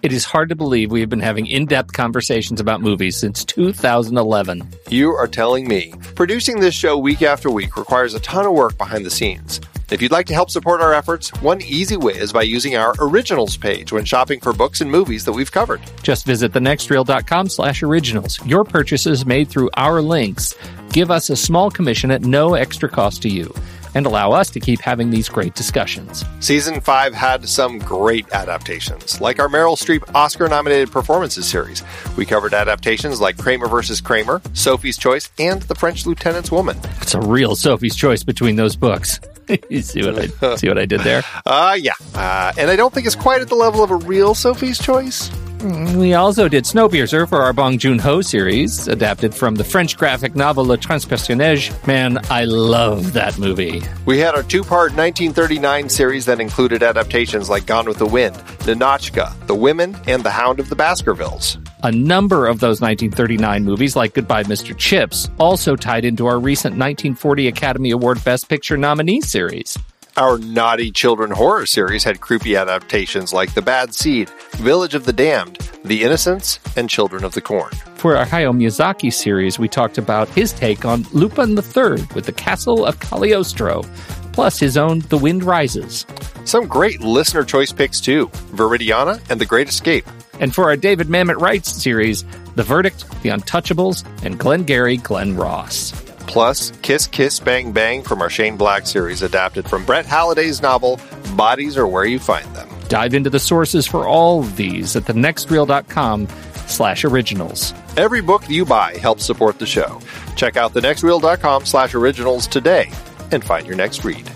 It is hard to believe we have been having in depth conversations about movies since 2011. You are telling me. Producing this show week after week requires a ton of work behind the scenes. If you'd like to help support our efforts, one easy way is by using our originals page when shopping for books and movies that we've covered. Just visit thenextreel.com slash originals. Your purchases made through our links give us a small commission at no extra cost to you and allow us to keep having these great discussions. Season 5 had some great adaptations, like our Meryl Streep Oscar nominated performances series. We covered adaptations like Kramer versus Kramer, Sophie's Choice, and The French Lieutenant's Woman. It's a real Sophie's Choice between those books. you see what I see what I did there? Uh yeah. Uh, and I don't think it's quite at the level of a real Sophie's Choice. We also did Snowpiercer for our Bong Joon Ho series, adapted from the French graphic novel Le Transperceneige. Man, I love that movie. We had our two part 1939 series that included adaptations like Gone with the Wind, Ninotchka, The Women, and The Hound of the Baskervilles. A number of those 1939 movies, like Goodbye Mr. Chips, also tied into our recent 1940 Academy Award Best Picture nominee series. Our naughty children horror series had creepy adaptations like The Bad Seed, Village of the Damned, The Innocents, and Children of the Corn. For our Hayao Miyazaki series, we talked about his take on Lupin III with the Castle of Cagliostro, plus his own The Wind Rises. Some great listener choice picks too Viridiana and The Great Escape. And for our David Mamet Writes series, The Verdict, The Untouchables, and Glengarry Glen Ross. Plus, Kiss Kiss Bang Bang from our Shane Black series, adapted from Brett Halliday's novel, Bodies Are Where You Find Them. Dive into the sources for all of these at thenextreel.com slash originals. Every book you buy helps support the show. Check out thenextreel.com slash originals today and find your next read.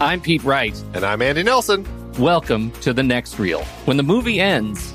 I'm Pete Wright. And I'm Andy Nelson. Welcome to The Next Reel. When the movie ends,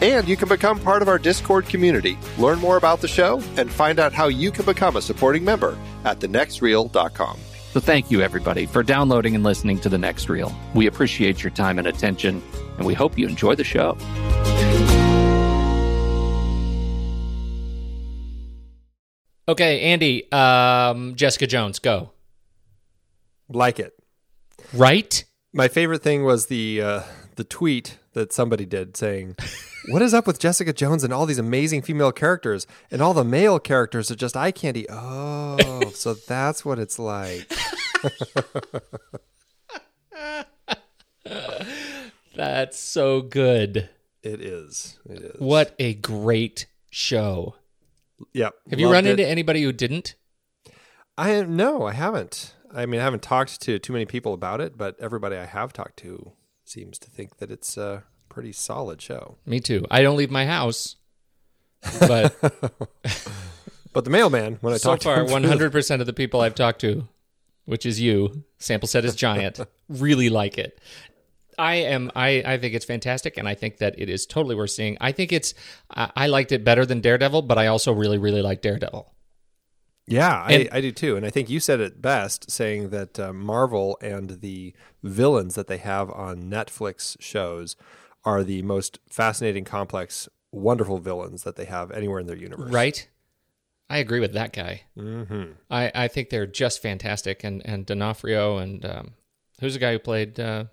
And you can become part of our Discord community, learn more about the show, and find out how you can become a supporting member at thenextreel.com. So thank you, everybody, for downloading and listening to The Next Reel. We appreciate your time and attention, and we hope you enjoy the show. Okay, Andy, um, Jessica Jones, go. Like it. Right? My favorite thing was the uh, the tweet that somebody did saying, "What is up with Jessica Jones and all these amazing female characters, and all the male characters are just eye candy?" Oh, so that's what it's like. That's so good. It is. It is. What a great show. Yep. Have you run it. into anybody who didn't? I no, I haven't. I mean, I haven't talked to too many people about it, but everybody I have talked to seems to think that it's a pretty solid show. Me too. I don't leave my house. But But the mailman, when I so talked far, to him, through 100% of the people I've talked to, which is you, sample set is giant, really like it. I am. I, I think it's fantastic, and I think that it is totally worth seeing. I think it's. I, I liked it better than Daredevil, but I also really, really like Daredevil. Yeah, And- I, I do too. And I think you said it best saying that uh, Marvel and the villains that they have on Netflix shows are the most fascinating, complex, wonderful villains that they have anywhere in their universe. Right? I agree with that guy. Mm-hmm. I, I think they're just fantastic, and and D'Onofrio and um, who's the guy who played uh,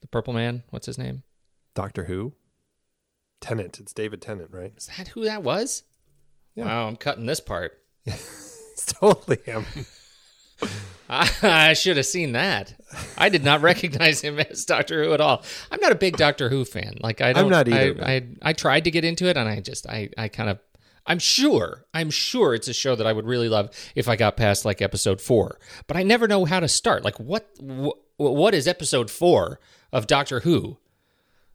the Purple Man? What's his name? Doctor Who? Tennant. It's David Tennant, right? Is that who that was? Yeah. Wow, I'm cutting this part. It's totally him. I, should have seen that. I did not recognize him as Doctor Who at all. I'm not a big Doctor Who fan. Like I don't. not either, I, I I tried to get into it, and I just I I kind of. I'm sure. I'm sure it's a show that I would really love if I got past like episode four. But I never know how to start. Like what wh- what is episode four of Doctor Who?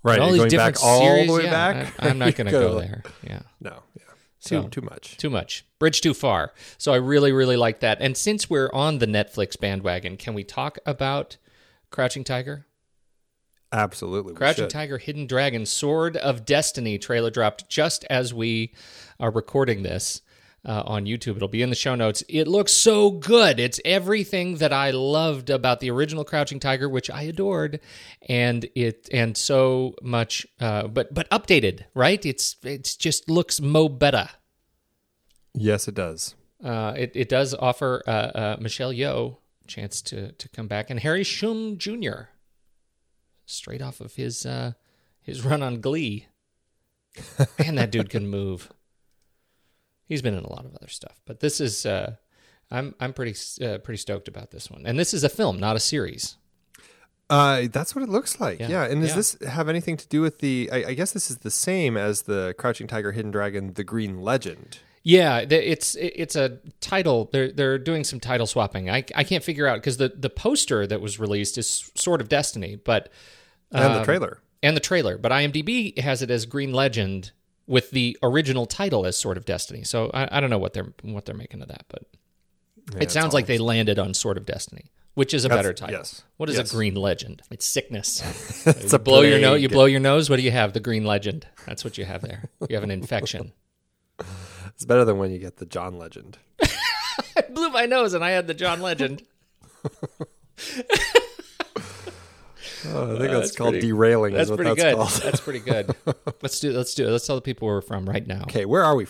Right. all these going different back all series. the way yeah, back. I, am not going to go there. Yeah. No, yeah. Too, So- too much. Too much. Bridge too far. So I really, really like that. And since we're on the Netflix bandwagon, can we talk about Crouching Tiger? Absolutely. Crouching. Tiger, Hidden Dragon, Sword of Destiny trailer dropped just as we are recording this uh, on YouTube. It'll be in the show notes. It looks so good. It's everything that I loved about the original Crouching Tiger, which I adored, and it and so much, uh, but but updated, right? It's it's just looks mo better. Yes, it does. Uh, it, it does offer uh, uh, Michelle Yeoh a chance to, to come back and Harry Shum Jr. straight off of his uh, his run on Glee. Man, that dude can move. He's been in a lot of other stuff, but this is uh, I'm I'm pretty uh, pretty stoked about this one. And this is a film, not a series. Uh, that's what it looks like. Yeah. Yeah. And does Yeah. this have anything to do with the? I, I guess this is the same as the Crouching Tiger, Hidden Dragon, The Green Legend. Yeah, it's it's a title. They're they're doing some title swapping. I I can't figure out because the the poster that was released is sort of Destiny, but And the um, trailer. and the trailer, but IMDb has it as Green Legend with the original title as Sword of Destiny. So I, I don't know what they're what they're making of that, but it sounds like they landed on Sword of Destiny, which is a That's- better title. yes. What is Yes. a Green Legend? It's sickness. It's you a blow your nose. You blow your nose. What do you have? The Green Legend. That's what you have there. You have an infection. It's better than when you get the John Legend. I blew my nose and I had the John Legend. Oh, I think Uh, that's, that's called pretty- derailing. That's is what pretty that's good. called. That's pretty good. Let's do. Let's do. it. Let's tell the people where we're from right now. Okay, where are we?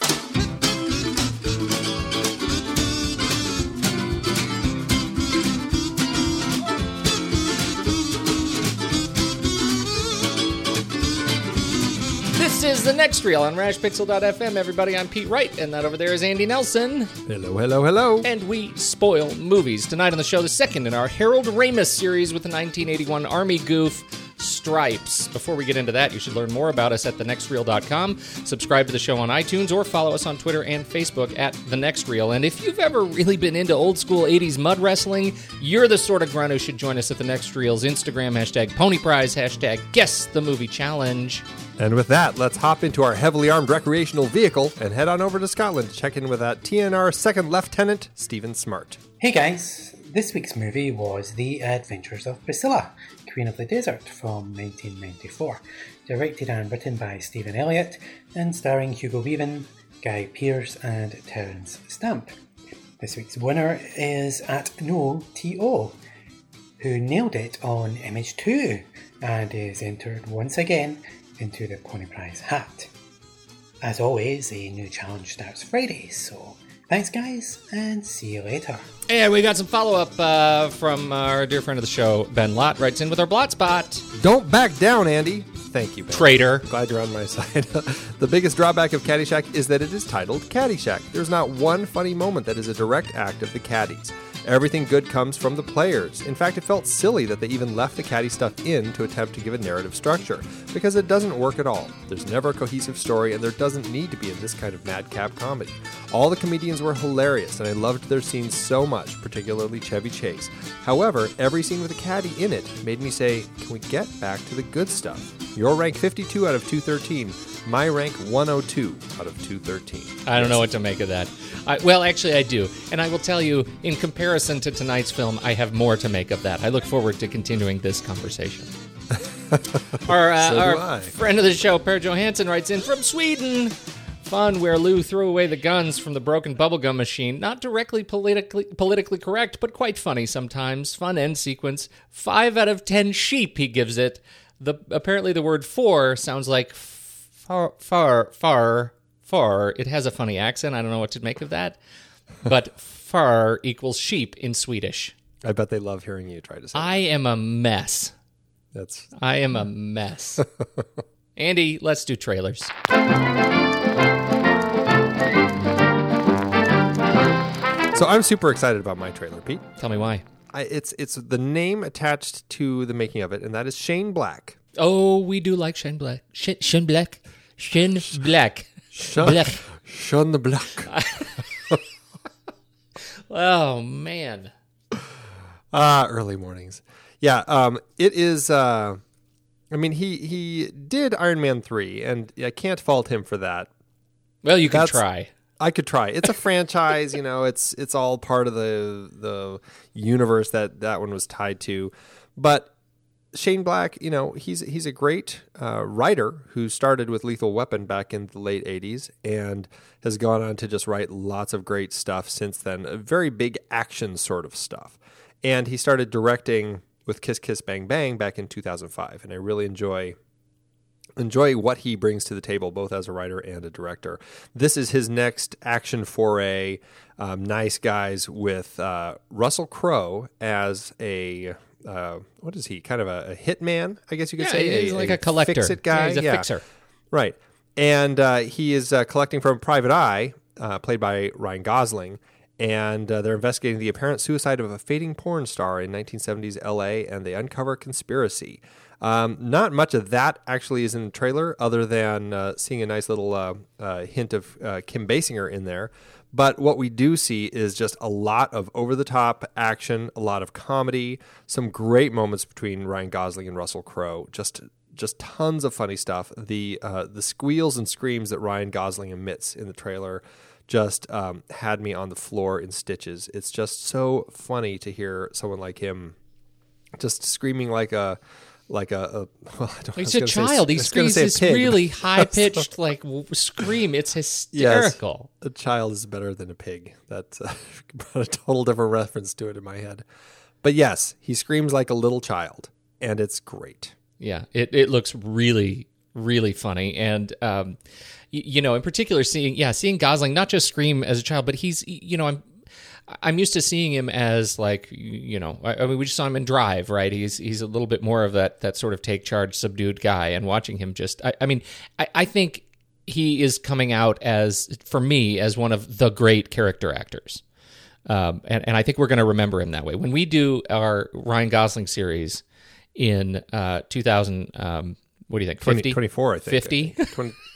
This is the next reel on RashPixel.fm. Everybody, I'm Pete Wright, and that over there is Andy Nelson. Hello, hello, hello. And we spoil movies. Tonight on the show, the second in our Harold Ramis series with the 1981 Army goof Stripes. Before we get into that, you should learn more about us at thenextreel.com. Subscribe to the show on iTunes or follow us on Twitter and Facebook at The Next Reel. And if you've ever really been into old school 80s mud wrestling, you're the sort of grunt who should join us at The Next Reel's Instagram hashtag Pony Prize, hashtag Guess the Movie Challenge. And with that, let's hop into our heavily armed recreational vehicle and head on over to Scotland to check in with uh, that TNR Second Lieutenant, Stephen Smart. Hey guys, this week's movie was The Adventures of Priscilla, Queen of the Desert from 1994, directed and written by Stephan Elliott and starring Hugo Weaving, Guy Pearce, and Terence Stamp. This week's winner is at No T.O., who nailed it on Image 2 and is entered once again into the Pony Prize hat. As always, a new challenge starts Friday, so thanks guys, and see you later. And we got some follow up uh, from our dear friend of the show, Ben Lott, writes in with our Blot Spot. Don't back down, Andy. Thank you, Ben. Traitor. Glad you're on my side. the biggest drawback of Caddyshack is that it is titled Caddyshack. There's not one funny moment that is a direct act of the caddies. Everything good comes from the players. In fact, it felt silly that they even left the caddy stuff in to attempt to give a narrative structure, because it doesn't work at all. There's never a cohesive story, and there doesn't need to be in this kind of madcap comedy. All the comedians were hilarious, and I loved their scenes so much, particularly Chevy Chase. However, every scene with a caddy in it made me say, Can we get back to the good stuff? Your rank 52 out of 213. My rank 102 out of 213. I don't know what to make of that. I, well, actually, I do. And I will tell you, in comparison to tonight's film, I have more to make of that. I look forward to continuing this conversation. our uh, So our friend of the show, Per Johansson, writes in from Sweden. Fun where Lou threw away the guns from the broken bubblegum machine. Not directly politically politically correct, but quite funny sometimes. Fun end sequence. Five out of ten sheep, he gives it. The apparently the word for sounds like far far far far. It has a funny accent. I don't know what to make of that. But far equals sheep in Swedish. I bet they love hearing you try to say I am a mess. that's I am a mess. Andy, let's do trailers. So I'm super excited about my trailer, Pete. Tell me why. I, it's it's the name attached to the making of it, and that is Shane Black. Oh, we do like Shane Black. Shane, Shane Black. Shane Black. Shane, Black. Shane the Black. Oh man. Ah, early mornings. Yeah, um, it is. Uh, I mean, he he did Iron Man three, and I can't fault him for that. Well, you can try. I could try. It's a franchise, you know. It's it's all part of the the universe that that one was tied to. But Shane Black, you know, he's he's a great uh, writer who started with Lethal Weapon back in the late '80s and has gone on to just write lots of great stuff since then. A very big action sort of stuff. And he started directing with Kiss Kiss Bang Bang back in 2005, and I really enjoy enjoy what he brings to the table, both as a writer and a director. This is his next action foray. Um, nice guys with uh, Russell Crowe as a uh, what is he? Kind of a, a hitman, I guess you could Yeah, say. he's like a collector. fix-it guy. Yeah, he's a Yeah. fixer. Right. And uh, he is uh, collecting from Private Eye, uh, played by Ryan Gosling. And uh, they're investigating the apparent suicide of a fading porn star in 1970s LA, and they uncover a conspiracy. Um, not much of that actually is in the trailer, other than uh, seeing a nice little uh, uh, hint of uh, Kim Basinger in there. But what we do see is just a lot of over the top action, a lot of comedy, some great moments between Ryan Gosling and Russell Crowe. Just just tons of funny stuff. The uh, the squeals and screams that Ryan Gosling emits in the trailer just um, had me on the floor in stitches. It's just so funny to hear someone like him just screaming like a like a, a well, He's a gonna say- child. He screams this pig. really high pitched like scream. It's hysterical. a child is better than a pig. That uh, brought a total different reference to it in my head. But yes, he screams like a little child, and it's great. Yeah, it, it looks really really funny and um y- you know in particular seeing yeah seeing Gosling not just scream as a child but he's you know I'm I'm used to seeing him as like you know I, I mean we just saw him in Drive right he's he's a little bit more of that that sort of take charge subdued guy and watching him just I, I mean I, I think he is coming out as for me as one of the great character actors um, and, and I think we're going to remember him that way. When we do our Ryan Gosling series in uh, 2000, um, what do you think? 50 20, 24, I think. 50?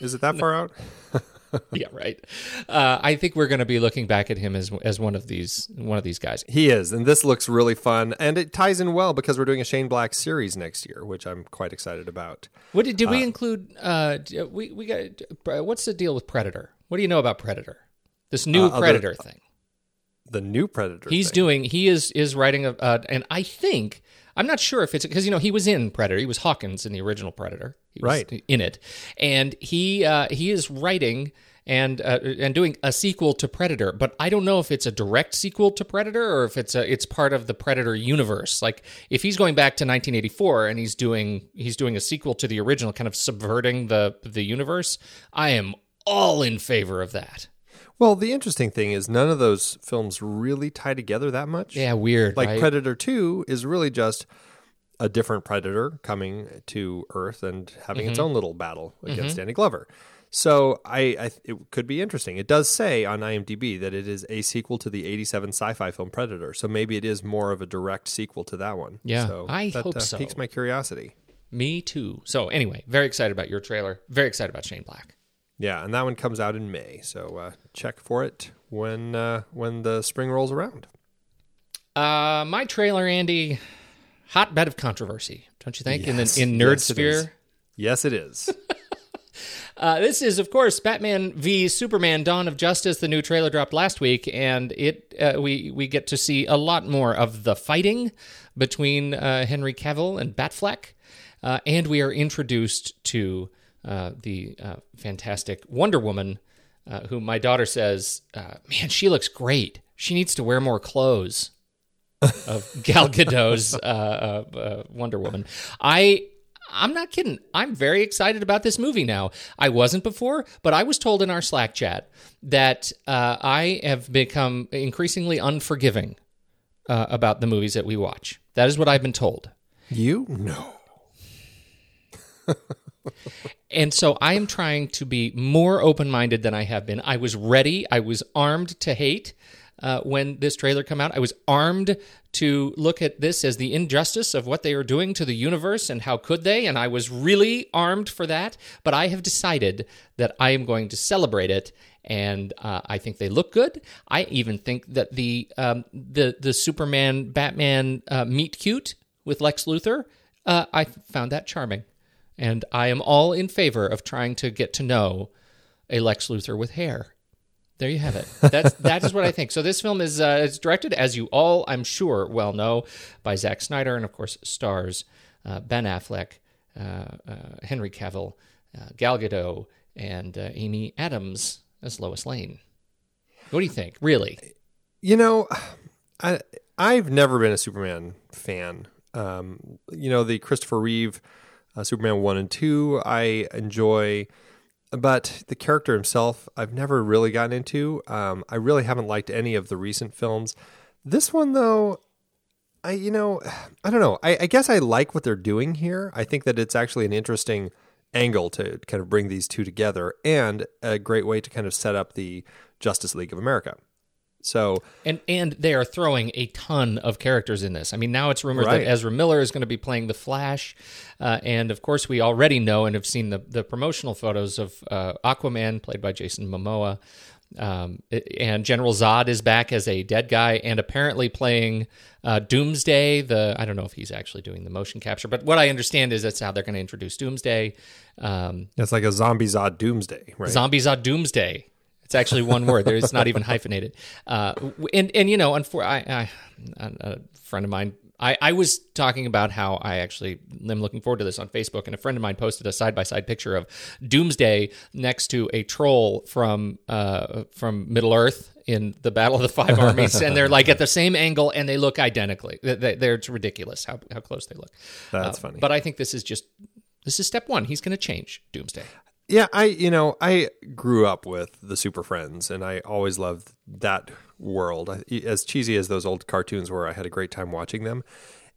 is it that far out? yeah, right. Uh, I think we're going to be looking back at him as as one of these one of these guys. He is, and this looks really fun, and it ties in well because we're doing a Shane Black series next year, which I'm quite excited about. What did, did we include? Uh, we we got. uh, What's the deal with Predator? What do you know about Predator? This new Uh, other- Predator thing. The new Predator. He's thing. doing. He is is writing a, uh, and I think I'm not sure if it's because you know he was in Predator. He was Hawkins in the original Predator. He was Right. in it, and he uh, he is writing and uh, and doing a sequel to Predator. But I don't know if it's a direct sequel to Predator or if it's a it's part of the Predator universe. Like if he's going back to 1984 and he's doing he's doing a sequel to the original, kind of subverting the the universe. I am all in favor of that. Well, the interesting thing is none of those films really tie together that much. Yeah, weird. like right? Predator 2 is really just a different predator coming to Earth and having Mm-hmm. its own little battle against Danny Glover. So I, I it could be interesting. It does say on IMDb that it is a sequel to the 87 sci-fi film Predator. So maybe it is more of a direct sequel to that one. Yeah, so I that, hope uh, so. Piques my curiosity. Me too. So anyway, very excited about your trailer. Very excited about Shane Black. Yeah, and that one comes out in May. So uh, check for it when uh, when the spring rolls around. Uh, my trailer, Andy, hotbed of controversy, don't you think? Yes. In the in nerd Yes, sphere. Yes, it is. Uh, this is, of course, Batman v Superman: Dawn of Justice. The new trailer dropped last week, and it uh, we we get to see a lot more of the fighting between uh, Henry Cavill and Batfleck, uh, and we are introduced to uh, the uh, fantastic Wonder Woman, uh, who my daughter says, uh, "Man, she looks great. She needs to wear more clothes." of Gal Gadot's uh, uh, uh, Wonder Woman. I I'm not kidding. I'm very excited about this movie now. I wasn't before, but I was told in our Slack chat that uh, I have become increasingly unforgiving uh, about the movies that we watch. That is what I've been told. you? No. And so I am trying to be more open minded than I have been. I was ready, I was armed to hate. Uh, when this trailer come out, I was armed to look at this as the injustice of what they are doing to the universe and how could they, and I was really armed for that. But I have decided that I am going to celebrate it, and uh, I think they look good. I even think that the um, the the Superman Batman uh, meet cute with Lex Luthor, uh, I found that charming and I am all in favor of trying to get to know a Lex Luthor with hair. There you have it. That's that is what I think. So this film is uh, it's directed, as you all I'm sure well know, by Zack Snyder, and of course stars uh, Ben Affleck, uh, uh, Henry Cavill, uh, Gal Gadot, and uh, Amy Adams as Lois Lane. What do you think? Really? You know, I I've never been a Superman fan. Um, you know, the Christopher Reeve Superman one and two I enjoy, but the character himself I've never really gotten into. Um, I really haven't liked any of the recent films. This one though, I you know, I don't know. I, I guess I like what they're doing here. I think that it's actually an interesting angle to kind of bring these two together and a great way to kind of set up the Justice League of America. So And and they are throwing a ton of characters in this. I mean, now it's rumored Right. that Ezra Miller is going to be playing the Flash, uh, and of course, we already know and have seen the the promotional photos of uh, Aquaman, played by Jason Momoa. Um, and General Zod is back as a dead guy, and apparently playing uh, Doomsday. The I don't know if he's actually doing the motion capture, but what I understand is that's how they're going to introduce Doomsday. Um, It's like a zombie Zod Doomsday, right? Zombies on Doomsday. It's actually one word. There, it's not even hyphenated. Uh, and and you know, unfor- I, I, a friend of mine, I, I was talking about how I actually am looking forward to this on Facebook, and a friend of mine posted a side by side picture of Doomsday next to a troll from uh, from Middle Earth in the Battle of the Five Armies, and they're like at the same angle, and they look identically. They, they, they're it's ridiculous how how close they look. That's Uh, funny. But I think this is just this is step one. He's going to change Doomsday. Yeah, I you know I grew up with the Super Friends, and I always loved that world. As cheesy as those old cartoons were, I had a great time watching them.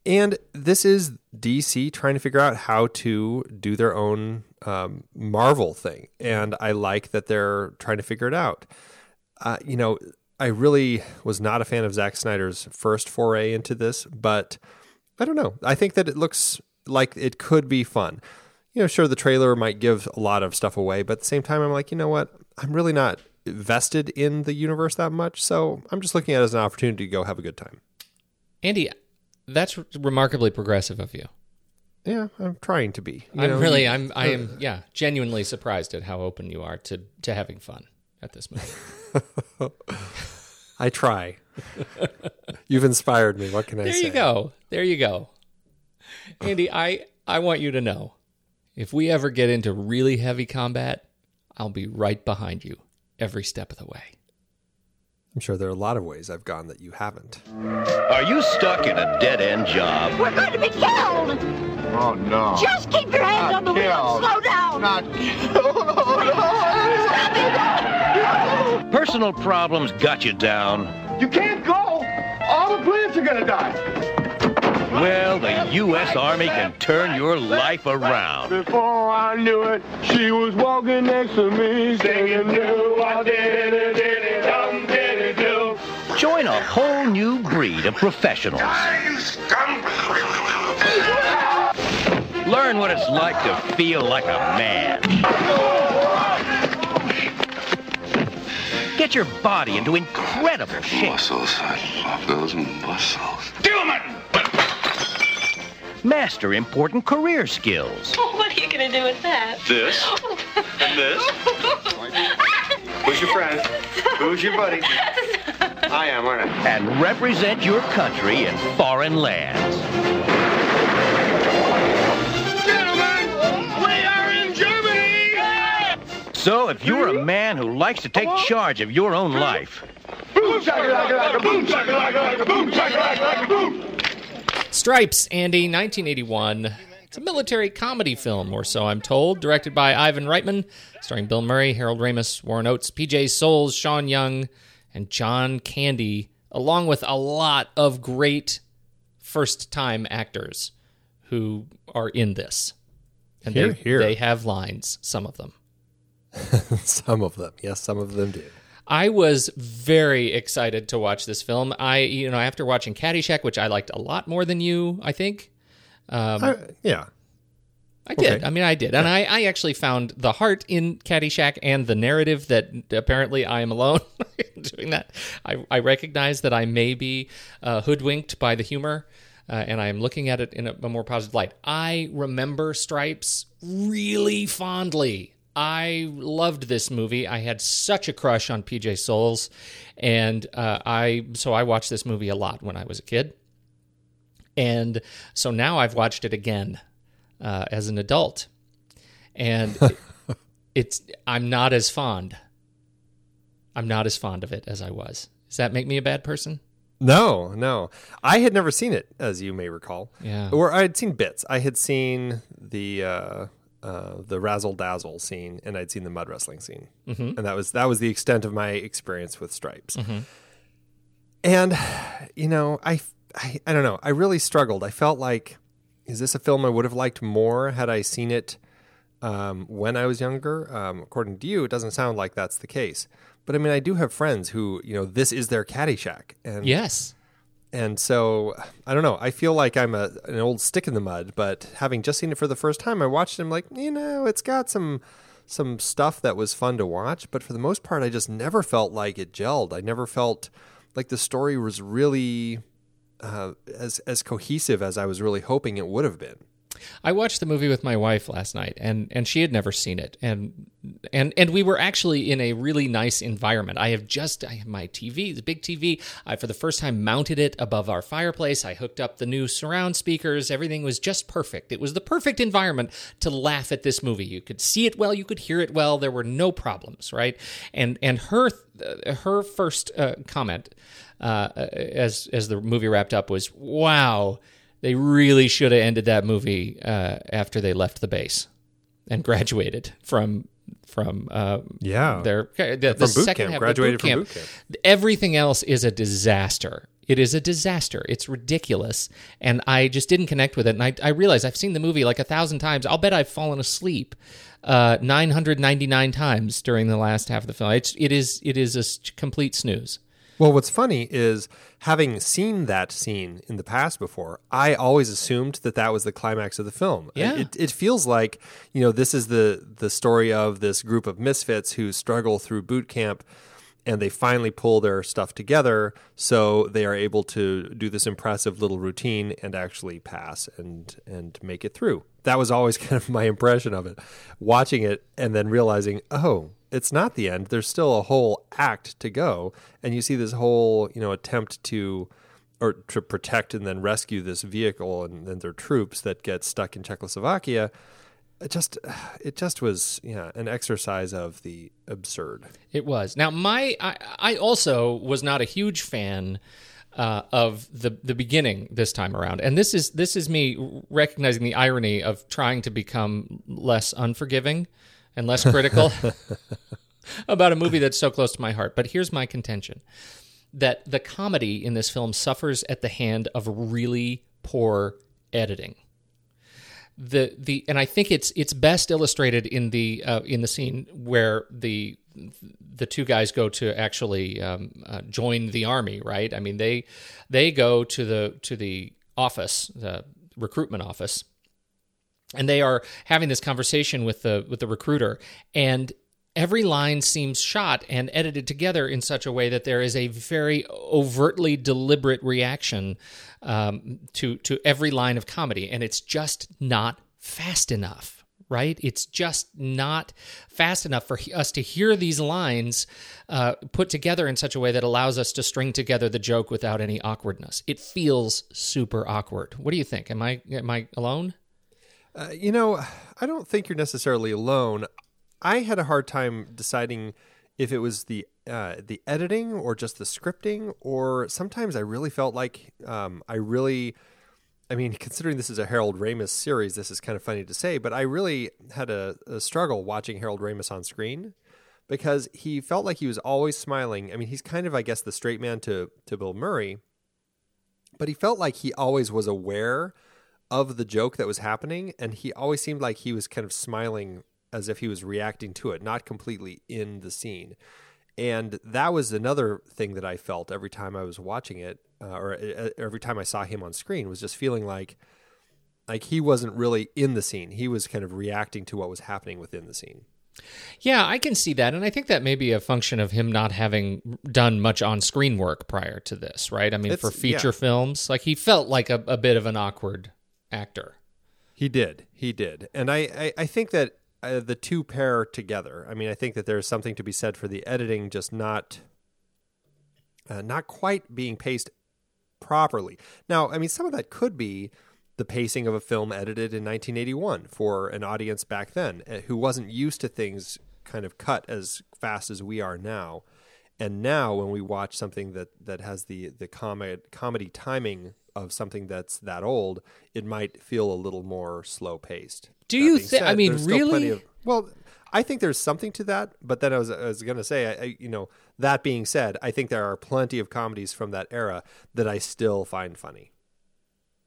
And this is DC trying to figure out how to do their own um, Marvel thing, and I like that they're trying to figure it out. Uh, you know, I really was not a fan of Zack Snyder's first foray into this, but I don't know. I think that it looks like it could be fun. You know, sure, the trailer might give a lot of stuff away, but at the same time, I'm like, you know what? I'm really not vested in the universe that much, so I'm just looking at it as an opportunity to go have a good time. Andy, that's remarkably progressive of you. Yeah, I'm trying to be. You I'm know, really, I'm, I am, yeah, genuinely surprised at how open you are to to having fun at this movie. I try. You've inspired me. What can I there say? There you go. There you go. Andy, I I want you to know, if we ever get into really heavy combat, I'll be right behind you every step of the way. I'm sure there are a lot of ways I've gone that you haven't. Are you stuck in a dead end job? We're going to be killed! Oh no. Just keep your hands Not on the wheel and slow down! Not Personal problems got you down. You can't go. All the plants are gonna die. Well, the U.S. Army can turn your life around. Before I knew it, she was walking next to me, singing, do I did it, did it, dum did it, do. Join a whole new breed of professionals. Learn what it's like to feel like a man. Get your body into incredible shape. Muscles. I love those muscles. Master important career skills. What are you going to do with that? This and this. Who's your friend? Who's your buddy? I am, aren't I? and represent your country in foreign lands. Gentlemen, we are in Germany! So if you're a man who likes to take charge of your own life, Boom, shakalaka, boom, shakalaka, boom, shakalaka, boom. Stripes, Andy, 1981. It's a military comedy film, or so I'm told, directed by Ivan Reitman, starring Bill Murray, Harold Ramis, Warren Oates, PJ Soles, Sean Young, and John Candy, along with a lot of great first time actors who are in this. And Hear, they, hear. they have lines, some of them. some of them. Yes, some of them do. I was very excited to watch this film. I, you know, after watching Caddyshack, which I liked a lot more than you, I think. Um, I, yeah. I did. Okay. I mean, I did. And I, I actually found the heart in Caddyshack and the narrative that apparently I am alone doing that. I, I recognize that I may be uh, hoodwinked by the humor. Uh, and I am looking at it in a, a more positive light. I remember Stripes really fondly. I loved this movie. I had such a crush on PJ Soles, and uh, I so I watched this movie a lot when I was a kid, and so now I've watched it again uh, as an adult, and it- it's I'm not as fond. I'm not as fond of it as I was. Does that make me a bad person? No, no. I had never seen it, as you may recall. Yeah. Or I had seen bits. I had seen the uh, uh, the razzle dazzle scene, and I'd seen the mud wrestling scene, mm-hmm. and that was that was the extent of my experience with Stripes. And you know, I, I I don't know. I really struggled. I felt like, is this a film I would have liked more had I seen it um, when I was younger? Um, according to you, it doesn't sound like that's the case. But I mean, I do have friends who, you know, this is their Caddyshack, and Yes. And so I don't know. I feel like I'm a an old stick in the mud, but having just seen it for the first time, I watched it. I'm like, you know, it's got some some stuff that was fun to watch, but for the most part, I just never felt like it gelled. I never felt like the story was really uh, as as cohesive as I was really hoping it would have been. I watched the movie with my wife last night, and and she had never seen it, and and and we were actually in a really nice environment. I have just I have my TV, the big TV. I for the first time mounted it above our fireplace. I hooked up the new surround speakers. Everything was just perfect. It was the perfect environment to laugh at this movie. You could see it well, you could hear it well. There were no problems, right? And and her her first uh, comment uh, as as the movie wrapped up was, "Wow." They really should have ended that movie uh, after they left the base and graduated from from uh, Yeah. their the, the From boot second camp, half, graduated boot from camp. boot camp. Everything else is a disaster. It is a disaster. It's ridiculous, and I just didn't connect with it. And I, I realize I've seen the movie like a thousand times. I'll bet I've fallen asleep uh, nine hundred ninety nine times during the last half of the film. It's it is it is a complete snooze. Well, what's funny is having seen that scene in the past before, I always assumed that that was the climax of the film. Yeah. It, it feels like, you know, this is the the story of this group of misfits who struggle through boot camp and they finally pull their stuff together so they are able to do this impressive little routine and actually pass and and make it through. That was always kind of my impression of it. Watching it and then realizing, "Oh, it's not the end. There's still a whole act to go." And you see this whole, you know, attempt to or to protect and then rescue this vehicle and then their troops that get stuck in Czechoslovakia. It just it just was yeah, an exercise of the absurd. It was. Now, my I, I also was not a huge fan uh, of the the beginning this time around, and this is this is me recognizing the irony of trying to become less unforgiving and less critical about a movie that's so close to my heart. But here's my contention: that the comedy in this film suffers at the hand of really poor editing. The the and I think it's it's best illustrated in the uh, in the scene where the the two guys go to actually um, uh, join the army. Right? I mean they they go to the to the office, the recruitment office, and they are having this conversation with the with the recruiter. And every line seems shot and edited together in such a way that there is a very overtly deliberate reaction um, to to every line of comedy. And it's just not fast enough right? It's just not fast enough for us to hear these lines uh, put together in such a way that allows us to string together the joke without any awkwardness. It feels super awkward. What do you think? Am i am i alone Uh, you know, I don't think you're necessarily alone. I had a hard time deciding if it was the uh, the editing or just the scripting, or sometimes I really felt like um, I really. I mean, considering this is a Harold Ramis series, this is kind of funny to say, but I really had a, a struggle watching Harold Ramis on screen because he felt like he was always smiling. I mean, he's kind of, I guess, the straight man to to Bill Murray, but he felt like he always was aware of the joke that was happening and he always seemed like he was kind of smiling as if he was reacting to it not completely in the scene and that was another thing that i felt every time i was watching it uh, or uh, every time i saw him on screen was just feeling like like he wasn't really in the scene he was kind of reacting to what was happening within the scene Yeah, I can see that. And I think that may be a function of him not having done much on screen work prior to this, right? I mean, It's- for feature yeah. films, like he felt like a, a bit of an awkward actor. He did. He did. And I, I, I think that uh, the two pair together. I mean, I think that there's something to be said for the editing just not uh, not quite being paced properly. Now, I mean, some of that could be the pacing of a film edited in 1981 for an audience back then uh, who wasn't used to things kind of cut as fast as we are now. And now, when we watch something that, that has the the comedy comedy timing of something that's that old, it might feel a little more slow paced. Do you think? I mean, really? Of, well, I think there's something to that. But then I was I was going to say, I, I, you know, that being said, I think there are plenty of comedies from that era that I still find funny.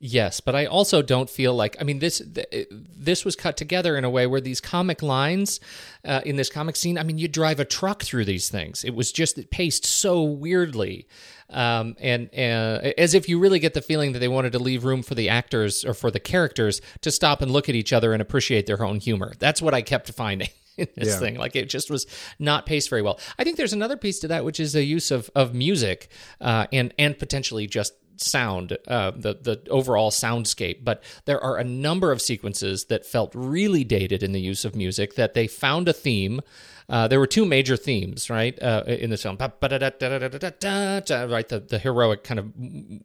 Yes, but I also don't feel like I mean this th- this was cut together in a way where these comic lines uh, in this comic scene. I mean, you drive a truck through these things. It was just it paced so weirdly, um, and uh, as if you really get the feeling that they wanted to leave room for the actors or for the characters to stop and look at each other and appreciate their own humor. That's what I kept finding. In this Yeah. thing, like it just was not paced very well. I think there's another piece to that, which is the use of of music uh, and and potentially just sound, uh, the the overall soundscape. But there are a number of sequences that felt really dated in the use of music. That they found a theme. Uh, there were two major themes, right, uh, in this film. Right, the the heroic kind of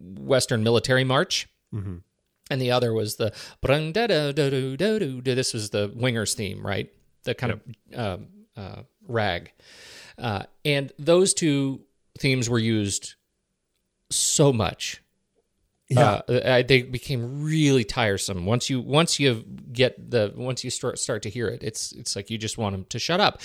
Western military march. And the other was the this was the Wingers theme, right? The kind of um, uh, rag, uh, and those two themes were used so much. Yeah, uh, they became really tiresome. Once you once you get the once you start start to hear it, it's it's like you just want them to shut up.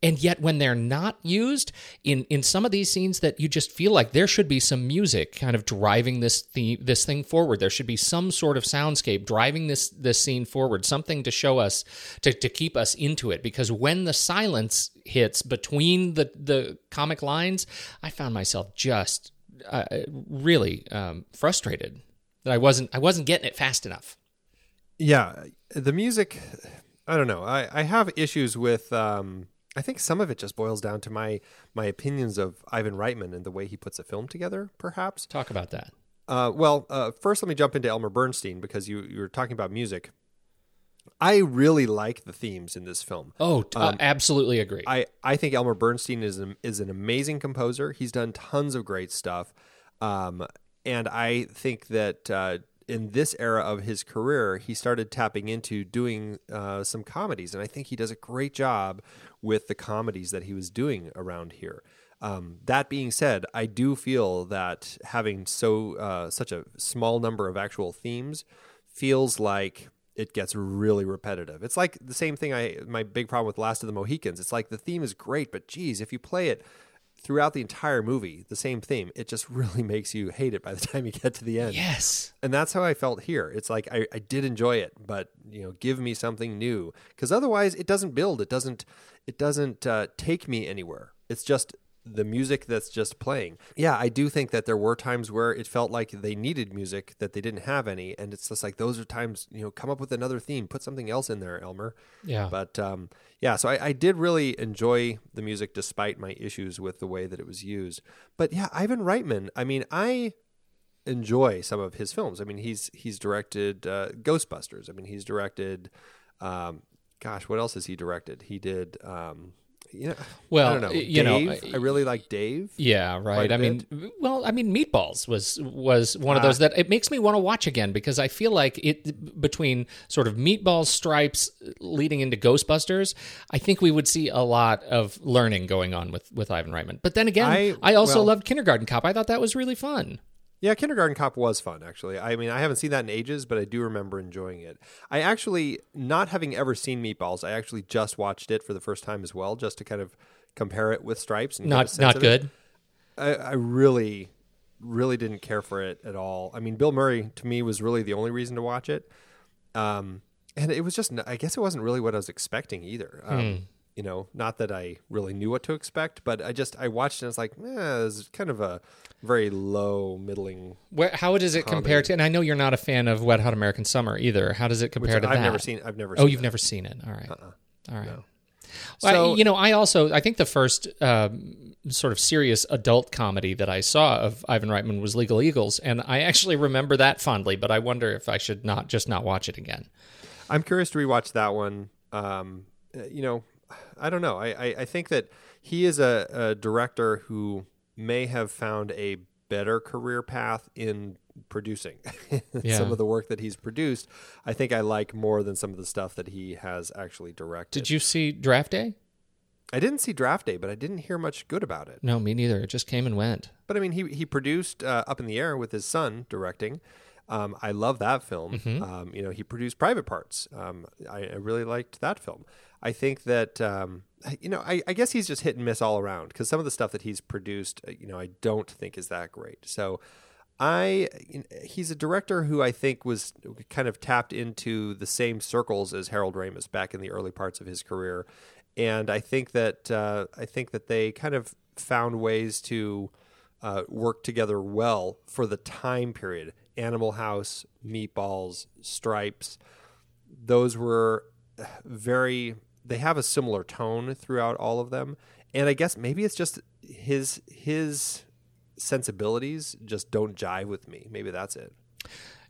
And yet, when they're not used in in some of these scenes, that you just feel like there should be some music kind of driving this theme, this thing forward. There should be some sort of soundscape driving this this scene forward, something to show us to to keep us into it. Because when the silence hits between the the comic lines, I found myself just uh, really um, frustrated that I wasn't I wasn't getting it fast enough. Yeah, the music. I don't know. I, I have issues with. Um, I think some of it just boils down to my my opinions of Ivan Reitman and the way he puts a film together. Perhaps. Talk about that. Uh, well, uh, first let me jump into Elmer Bernstein because you you were talking about music. I really like the themes in this film. Oh, t- uh, absolutely agree. I, I think Elmer Bernstein is an, is an amazing composer. He's done tons of great stuff, um, and I think that uh, in this era of his career, he started tapping into doing uh, some comedies, and I think he does a great job with the comedies that he was doing around here. Um, that being said, I do feel that having so uh, such a small number of actual themes feels like it gets really repetitive. It's like the same thing I my big problem with Last of the Mohicans. It's like the theme is great, but geez, if you play it throughout the entire movie, the same theme. It just really makes you hate it by the time you get to the end. Yes. And that's how I felt here. It's like I, I did enjoy it, but you know, give me something new because otherwise it doesn't build. It doesn't. It doesn't uh, take me anywhere. It's just the music that's just playing. Yeah, I do think that there were times where it felt like they needed music that they didn't have any, and it's just like those are times you know come up with another theme, put something else in there, Elmer. Yeah. But um, yeah, so I, I did really enjoy the music despite my issues with the way that it was used. But yeah, Ivan Reitman. I mean, I enjoy some of his films. I mean, he's he's directed uh, Ghostbusters. I mean, he's directed. Um, gosh, what else has he directed? He did. Um, you know, Well, I don't know. you know, I really like Dave. Yeah, right. I mean, well, I mean, Meatballs was was one of ah. those that it makes me want to watch again because I feel like it between sort of Meatballs, Stripes, leading into Ghostbusters, I think we would see a lot of learning going on with with Ivan Reitman. But then again, I, I- also well- loved Kindergarten Cop. I thought that was really fun. Yeah, Kindergarten Cop was fun, actually. I mean, I haven't seen that in ages, but I do remember enjoying it. I actually, not having ever seen Meatballs, I actually just watched it for the first time as well, just to kind of compare it with Stripes. And Not not good. I, I really, really didn't care for it at all. I mean, Bill Murray to me was really the only reason to watch it. Um, and it was just, I guess it wasn't really what I was expecting either. Um, You know, not that I really knew what to expect, but I just, I watched it and I was like, eh, it's kind of a very low, middling. Where, how does it compare to? And I know you're not a fan of Wet Hot American Summer either. How does it Which compare to that? I've that? never seen. I've never. Oh, you've that. never seen it. All right. All right. Well, So- I- you know, I also I think the first um, sort of serious adult comedy that I saw of Ivan Reitman was Legal Eagles, and I actually remember that fondly. But I wonder if I should not just not watch it again. I'm curious to rewatch that one. Um, uh, you know, I don't know. I, I, I think that he is a, a director who may have found a better career path in producing Yeah. some of the work that he's produced. I think I like more than some of the stuff that he has actually directed. Did you see Draft Day? I didn't see Draft Day, but I didn't hear much good about it. No, me neither. It just came and went. But I mean, he he produced uh, Up in the Air with his son directing. Um, I love that film. Mm-hmm. Um, you know, he produced Private Parts. Um, I, I really liked that film. I think that um, you know, I, I guess he's just hit and miss all around because some of the stuff that he's produced, uh, you know, I don't think is that great. So. I he's a director who I think was kind of tapped into the same circles as Harold Ramis back in the early parts of his career, and I think that uh, I think that they kind of found ways to uh, work together well for the time period. Animal House, Meatballs, Stripes, those were very. They have a similar tone throughout all of them, and I guess maybe it's just his his sensibilities just don't jive with me. Maybe that's it.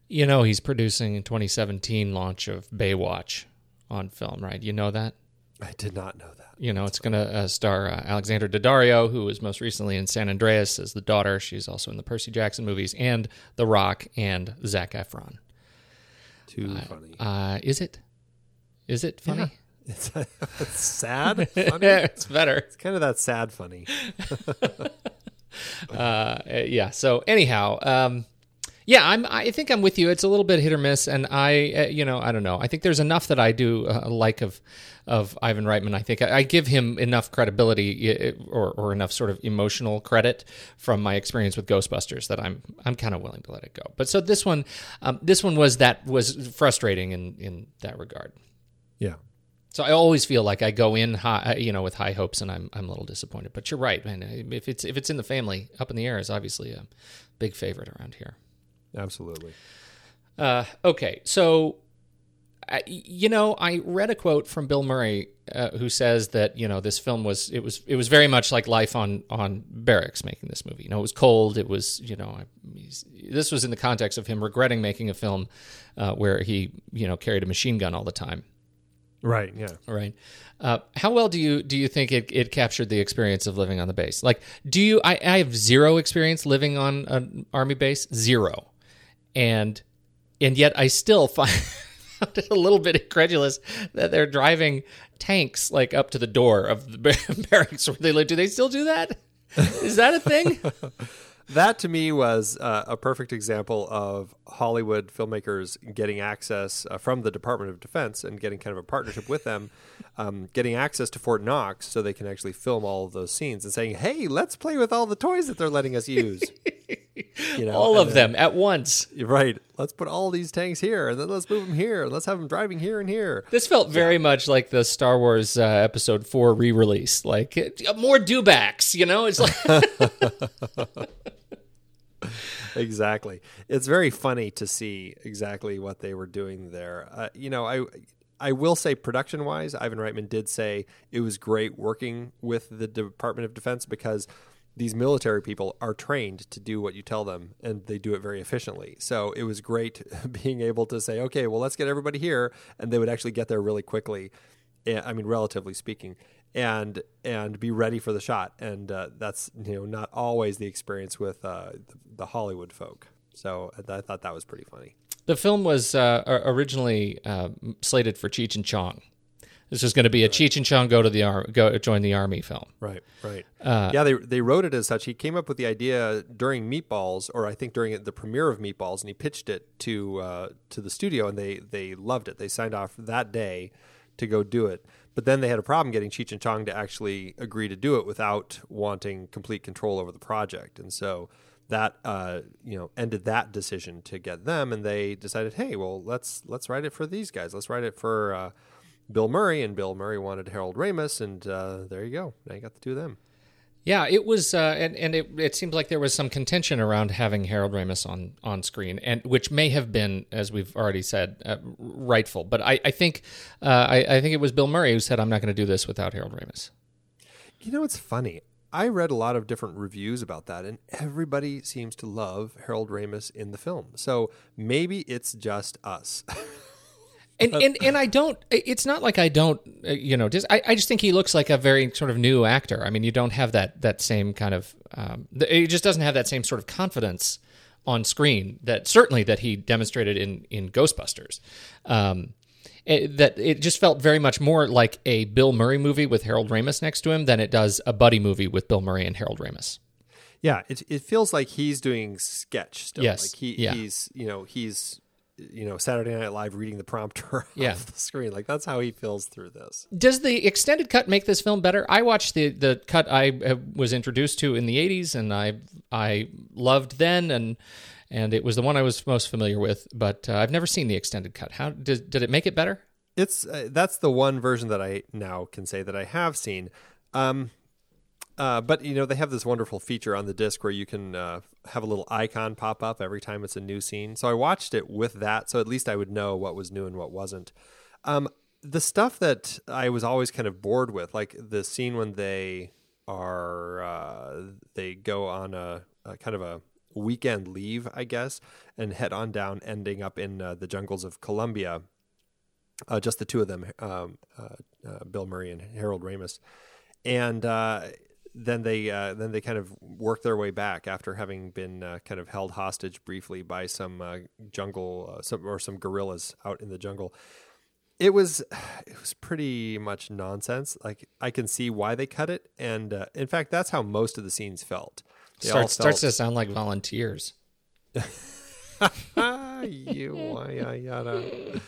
You know, he's producing a 2017 launch of Baywatch on film, right? You know that. I did not know that. You know, it's going to uh, star uh, Alexandra Daddario, who was most recently in San Andreas as the daughter. She's also in the Percy Jackson movies, and The Rock and Zac Efron. Too funny. Uh, is it? Is it funny? It's, it's sad. funny. it's better. It's kind of that sad funny. Uh, yeah. So anyhow, um, yeah, I'm. I think I'm with you. It's a little bit hit or miss, and I, uh, you know, I don't know. I think there's enough that I do uh, like of of Ivan Reitman. I think I, I give him enough credibility uh, or, or enough sort of emotional credit from my experience with Ghostbusters that I'm I'm kind of willing to let it go. But so this one, um, this one was that was frustrating in in that regard. Yeah. So I always feel like I go in high, you know, with high hopes, and I'm I'm a little disappointed. But you're right, man. If it's if it's in the family, Up in the Air is obviously a big favorite around here. Absolutely. Uh, okay, so I, you know, I read a quote from Bill Murray uh, who says that you know this film was it was it was very much like life on on barracks making this movie. You know, it was cold. It was you know, this was in the context of him regretting making a film uh, where he you know carried a machine gun all the time. Right. Yeah. Right. Uh, how well do you do you think it, it captured the experience of living on the base? Like, do you? I, I have zero experience living on an army base, zero, and and yet I still find it a little bit incredulous that they're driving tanks like up to the door of the barracks where they live. Do they still do that? Is that a thing? that to me was uh, a perfect example of Hollywood filmmakers getting access uh, from the Department of Defense and getting kind of a partnership with them, um, getting access to Fort Knox so they can actually film all of those scenes and saying, "Hey, let's play with all the toys that they're letting us use." you know, All of then- them at once. Right. Let's put all these tanks here, and then let's move them here. Let's have them driving here and here. This felt very much like the Star Wars uh, Episode Four re-release, like more dewbacks. You know, it's like exactly. It's very funny to see exactly what they were doing there. Uh, you know, I I will say production wise, Ivan Reitman did say it was great working with the Department of Defense because these military people are trained to do what you tell them and they do it very efficiently. So it was great being able to say, okay, well, let's get everybody here. And they would actually get there really quickly. eh, I mean, relatively speaking, and and be ready for the shot. And uh, that's you know not always the experience with uh, the, Hollywood folk. So I thought that was pretty funny. the film was uh, originally uh, slated for Cheech and Chong. This was going to be a Cheech and Chong go to the ar- go join the army film. Right, right. Uh, yeah, they they wrote it as such. He came up with the idea during Meatballs, or I think during the premiere of Meatballs, and he pitched it to uh, to the studio, and they they loved it. They signed off that day to go do it. But then they had a problem getting Cheech and Chong to actually agree to do it without wanting complete control over the project, and so that uh, you know ended that decision to get them, and they decided, hey, well let's let's write it for these guys. Let's write it for. Uh, Bill Murray and Bill Murray wanted Harold Ramis, and uh, there you go. Now you got the two of them. Yeah, it was, uh, and and it it seemed like there was some contention around having Harold Ramis on on screen, and which may have been, as we've already said, uh, rightful. But I I think uh, I I think it was Bill Murray who said, "I'm not going to do this without Harold Ramis." You know, it's funny. I read a lot of different reviews about that, and everybody seems to love Harold Ramis in the film. So maybe it's just us. And, and and I don't. It's not like I don't. uh, You know, just I, I just think he looks like a very sort of new actor. I mean, you don't have that that same kind of. Um, he just doesn't have that same sort of confidence on screen that certainly that he demonstrated in in Ghostbusters. Um, it, that it just felt very much more like a Bill Murray movie with Harold Ramis next to him than it does a buddy movie with Bill Murray and Harold Ramis. yeah, it it feels like he's doing sketch still. Yes, like he yeah. he's you know he's you know Saturday Night Live reading the prompter Yeah. off the screen. Like that's how he feels through this. Does the extended cut make this film better? I watched the the cut I uh, was introduced to in the '80s, and I I loved then, and and it was the one I was most familiar with. But uh, I've never seen the extended cut. How did did it make it better? It's uh, that's the one version that I now can say that I have seen. Um, uh, but you know they have this wonderful feature on the disc where you can uh, have a little icon pop up every time it's a new scene. So I watched it with that, so at least I would know what was new and what wasn't. Um, the stuff that I was always kind of bored with, like the scene when they are uh, they go on a, a kind of a weekend leave, I guess, and head on down, ending up in uh, the jungles of Colombia uh, just the two of them, um, uh, Bill Murray and Harold Ramis, and uh, then they uh, then they kind of work their way back after having been uh, kind of held hostage briefly by some uh, jungle uh, some, or some guerrillas out in the jungle. It was it was pretty much nonsense. Like I can see why they cut it, and uh, in fact, that's how most of the scenes felt. They Starts starts to sound like volunteers. You yada yada.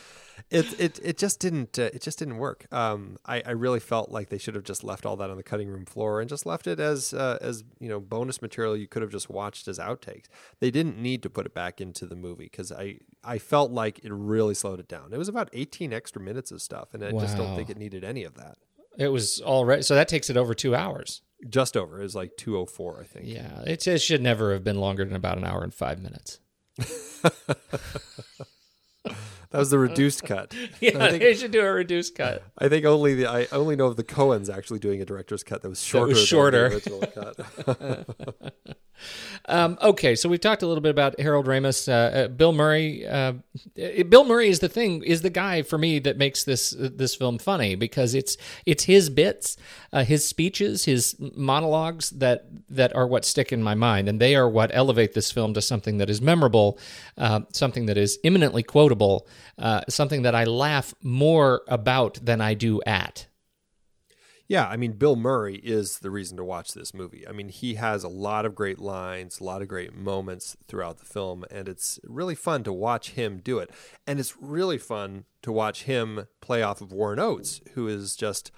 It it it just didn't uh, it just didn't work. Um, I I really felt like they should have just left all that on the cutting room floor and just left it as uh, as you know bonus material you could have just watched as outtakes. They didn't need to put it back into the movie because I I felt like it really slowed it down. It was about eighteen extra minutes of stuff, and I just don't think it needed any of that. It was all right. So that takes it over two hours. Just over. It was like two oh four, I think. Yeah, it, it should never have been longer than about an hour and five minutes. That was the reduced cut. Yeah, I think, they should do a reduced cut. I think only the I only know of the Coens actually doing a director's cut that was shorter. was shorter. Than the original cut. Um, okay, so we've talked a little bit about Harold Ramis. Uh, uh, Bill Murray. Uh, Bill Murray is the thing. Is the guy for me that makes this uh, this film funny because it's it's his bits, uh, his speeches, his monologues that that are what stick in my mind, and they are what elevate this film to something that is memorable, uh, something that is imminently quotable, something that I laugh more about than I do at. Yeah, I mean, Bill Murray is the reason to watch this movie. I mean, he has a lot of great lines, a lot of great moments throughout the film, and it's really fun to watch him do it. And it's really fun to watch him play off of Warren Oates, who is just,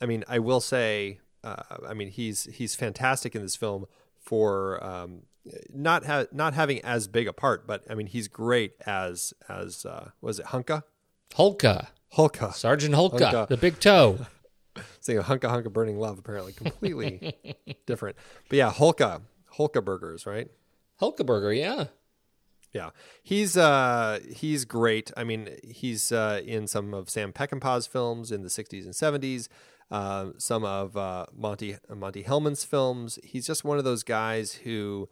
I mean, I will say, uh, I mean, he's he's fantastic in this film for um, not ha- not having as big a part, but I mean, he's great as as uh, was it Hunka? Hulka, Hulka. Sergeant Holka, Hulka. the big toe. Saying a hunka hunka burning love, apparently completely different. But yeah, Hulka, Hulka burgers, right? Hulka burger, yeah. Yeah, he's uh he's great. I mean, he's uh, in some of Sam Peckinpah's films in the '60s and '70s. Uh, some of uh, Monty Monte Hellman's films. He's just one of those guys who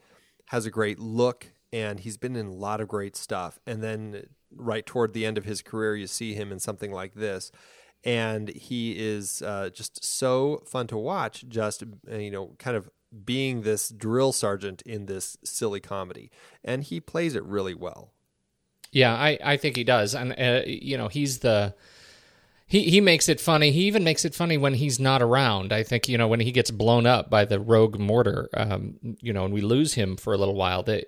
has a great look, and he's been in a lot of great stuff. And then right toward the end of his career, you see him in something like this, and he is uh, just so fun to watch. Just uh, you know, kind of being this drill sergeant in this silly comedy, and he plays it really well. Yeah, I, I think he does, and uh, you know he's the he he makes it funny. He even makes it funny when he's not around. I think you know when he gets blown up by the rogue mortar, um, you know, and we lose him for a little while. That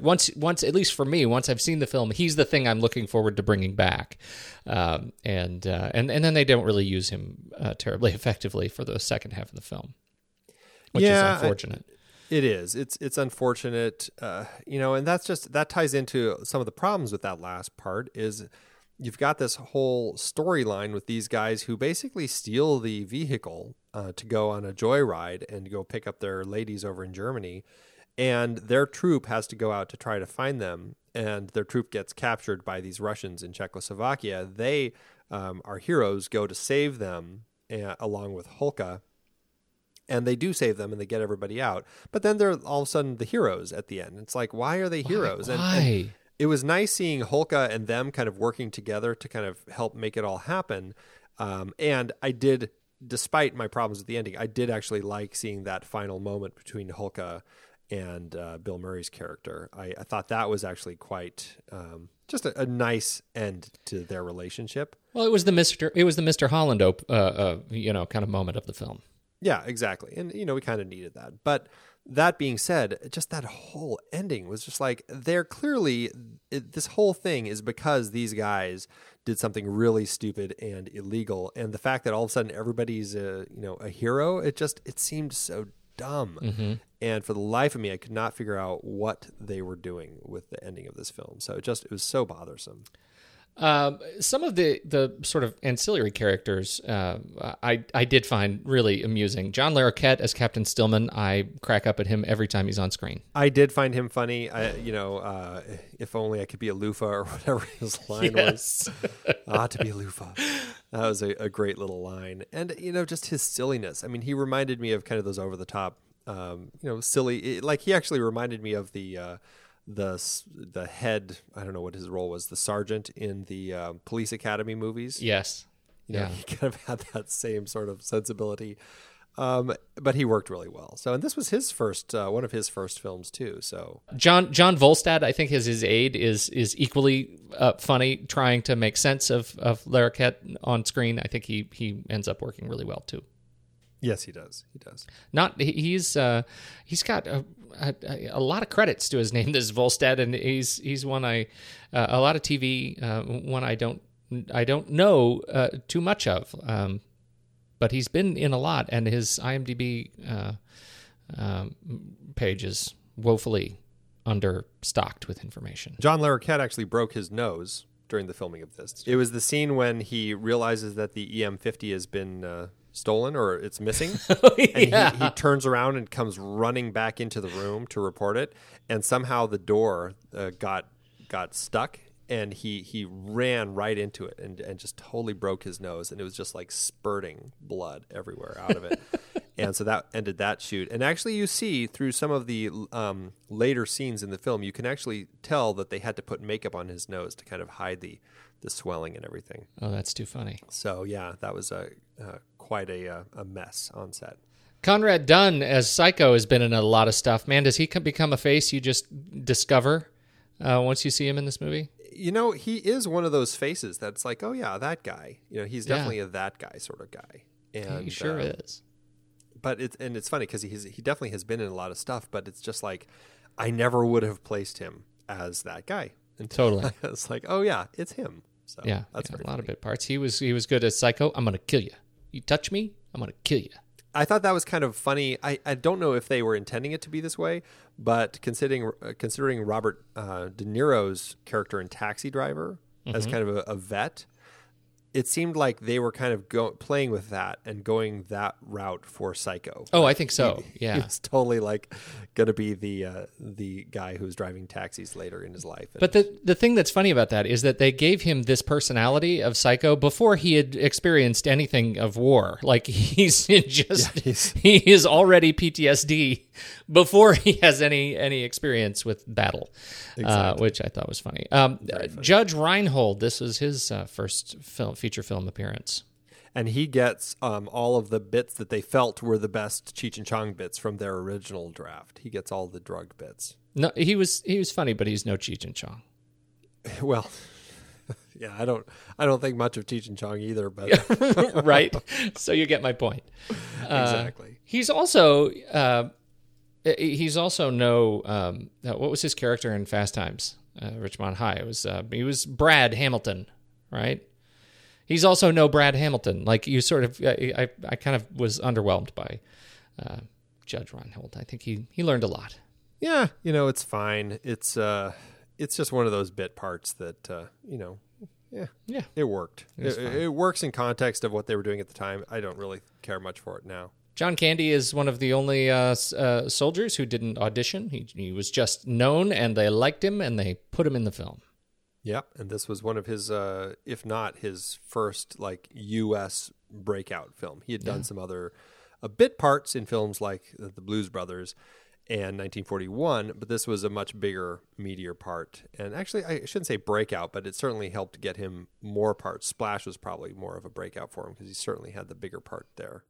once once at least for me, once I've seen the film, he's the thing I'm looking forward to bringing back, um, and uh, and and then they don't really use him uh, terribly effectively for the second half of the film, which Yeah, is unfortunate. It is. It's it's unfortunate, uh, you know, and that's just that ties into some of the problems with that last part. Is you've got this whole storyline with these guys who basically steal the vehicle uh, to go on a joyride and go pick up their ladies over in Germany, and their troop has to go out to try to find them, and their troop gets captured by these Russians in Czechoslovakia. They, um, our heroes, go to save them uh, along with Hulka and they do save them and they get everybody out. But then they're all of a sudden the heroes at the end. It's like, why are they heroes? And- why? And, it was nice seeing Hulka and them kind of working together to kind of help make it all happen. Um, and I did, despite my problems with the ending, I did actually like seeing that final moment between Hulka and uh, Bill Murray's character. I, I thought that was actually quite um, just a, a nice end to their relationship. Well, it was the Mister it was the Mister Holland op- uh, uh, you know kind of moment of the film. Yeah, exactly. And you know, we kind of needed that. But that being said, just that whole ending was just like they're clearly it, this whole thing is because these guys did something really stupid and illegal, and the fact that all of a sudden everybody's a you know a hero, it just it seemed so dumb. Mm-hmm. And for the life of me, I could not figure out what they were doing with the ending of this film. So it just it was so bothersome. Um, some of the the sort of ancillary characters uh, I I did find really amusing. John Larroquette as Captain Stillman, I crack up at him every time he's on screen. I did find him funny. I, you know, uh, if only I could be a loofah or whatever his line was. Ah, to be a loofah. That was a, a great little line, and you know, just his silliness. I mean, he reminded me of kind of those over the top, um, you know, silly. it- like he actually reminded me of the. Uh, the the head I don't know what his role was the sergeant in the uh, police academy movies Yes. you know, Yeah. he kind of had that same sort of sensibility. Um, but he worked really well. So, and this was his first, uh, one of his first films too. So, John John Voldstad, I think, as his aide is is equally uh, funny, trying to make sense of of Larroquette on screen. I think he he ends up working really well too. Yes, he does. He does. Not he- he's uh, he's got a, a, a lot of credits to his name. This Voldstad, and he's he's one I uh, a lot of TV uh, one I don't I don't know uh, too much of. Um, but he's been in a lot, and his IMDb uh, um, page is woefully understocked with information. John Larroquette actually broke his nose during the filming of this. It was the scene when he realizes that the EM50 has been uh, stolen or it's missing. And Yeah. he, he turns around and comes running back into the room to report it. And somehow the door uh, got got stuck and he, he ran right into it and, and just totally broke his nose. And it was just like spurting blood everywhere out of it. and so that ended that shoot. And actually, you see through some of the um, later scenes in the film, you can actually tell that they had to put makeup on his nose to kind of hide the, the swelling and everything. Oh, that's too funny. So yeah, that was a uh, quite a uh, a mess on set. Conrad Dunn as Psycho has been in a lot of stuff. Man, does he become a face you just discover uh, once you see him in this movie? You know, he is one of those faces that's like, oh yeah, that guy. You know, he's Yeah. definitely a that guy sort of guy. And he sure uh, is. but it's and it's funny because he's he definitely has been in a lot of stuff, but it's just like I never would have placed him as that guy. Until Totally. it's like, oh yeah, it's him. So Yeah, that's yeah, a lot funny. of bit parts. He was he was good as Psycho. I'm gonna kill you. You touch me, I'm gonna kill you. I thought that was kind of funny. I, I don't know if they were intending it to be this way, but considering uh, considering Robert uh, De Niro's character in Taxi Driver as Mm-hmm. kind of a, a vet, it seemed like they were kind of go, playing with that and going that route for Psycho. Oh, I think so. He Yeah. was totally like going to be the uh, the guy who's driving taxis later in his life. But the the thing that's funny about that is that they gave him this personality of psycho before he had experienced anything of war. Like he's just he's- he is already PTSD before he has any any experience with battle, uh, which I thought was funny. Um, Judge Reinhold, this was his uh, first film feature film appearance. and he gets um, all of the bits that they felt were the best Cheech and Chong bits from their original draft. He gets all the drug bits. No, he was he was funny, but he's no Cheech and Chong. Well, yeah, I don't, I don't think much of Cheech and Chong either, but right? so you get my point. exactly. He's also uh, he's also no um, uh, what was his character in Fast Times, uh, Ridgemont High? It was uh, he was Brad Hamilton, right? He's also no Brad Hamilton. Like you sort of, I I, kind of was underwhelmed by uh, Judge Reinhold. I think he he learned a lot. Yeah, you know, it's fine. It's uh, it's just one of those bit parts that uh, you know, yeah, Yeah. it worked. It, it works in context of what they were doing at the time. I don't really care much for it now. John Candy is one of the only uh, uh, soldiers who didn't audition. He, he was just known, and they liked him, and they put him in the film. Yeah, and this was one of his, uh, if not his first, like U.S. breakout film. He had done some other uh, bit parts in films like The Blues Brothers and 1941, but this was a much bigger, meatier part. And actually, I shouldn't say breakout, but it certainly helped get him more parts. Splash was probably more of a breakout for him because he certainly had the bigger part there.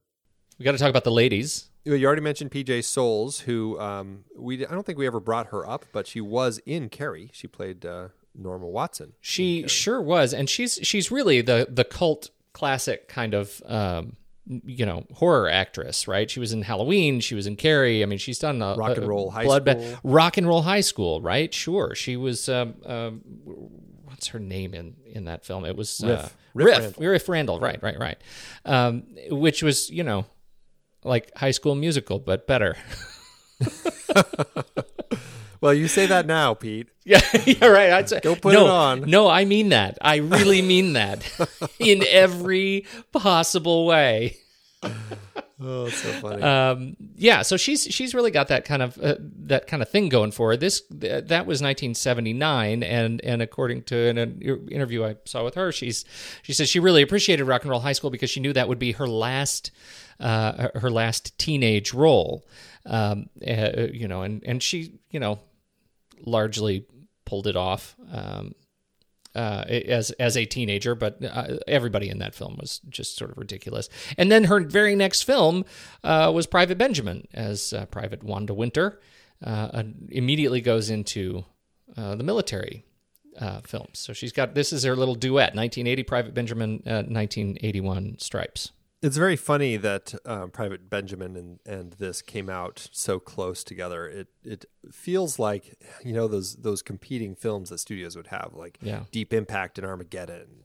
We got to talk about the ladies. You you already mentioned PJ Soles, who um, we I don't think we ever brought her up, but she was in Carrie. She played uh, Norma Watson. She sure was, and she's she's really the the cult classic kind of um, you know horror actress, right? She was in Halloween, she was in Carrie. I mean, she's done a, Rock and a- Roll High Bloodbath- School. Rock and Roll High School, right? Sure, she was. Um, um, what's her name in in that film? It was uh, Riff. Riff Riff, Randall. Riff Randell, right, right, right. Um, which was you know like High School Musical, but better. Well, you say that now, Pete. Yeah, you're right. I'd say, Go put no, it on. No, I mean that. I really mean that in every possible way. Oh, so funny. Um, yeah, so she's she's really got that kind of uh, that kind of thing going for her. This th- that was 1979, and and according to an, an interview I saw with her, she's she says she really appreciated Rock and Roll High School because she knew that would be her last uh, her- her last teenage role. Um, uh, you know, and and she you know largely pulled it off. Um, uh, as as a teenager, but uh, everybody in that film was just sort of ridiculous. And then her very next film uh, was Private Benjamin as uh, Private Wanda Winter. Uh, immediately goes into uh, the military films. So she's got this is her little duet: 1980 Private Benjamin, uh, 1981 Stripes. It's very funny that um, Private Benjamin and, and this came out so close together. It it feels like you know those those competing films that studios would have, like Yeah. Deep Impact and Armageddon,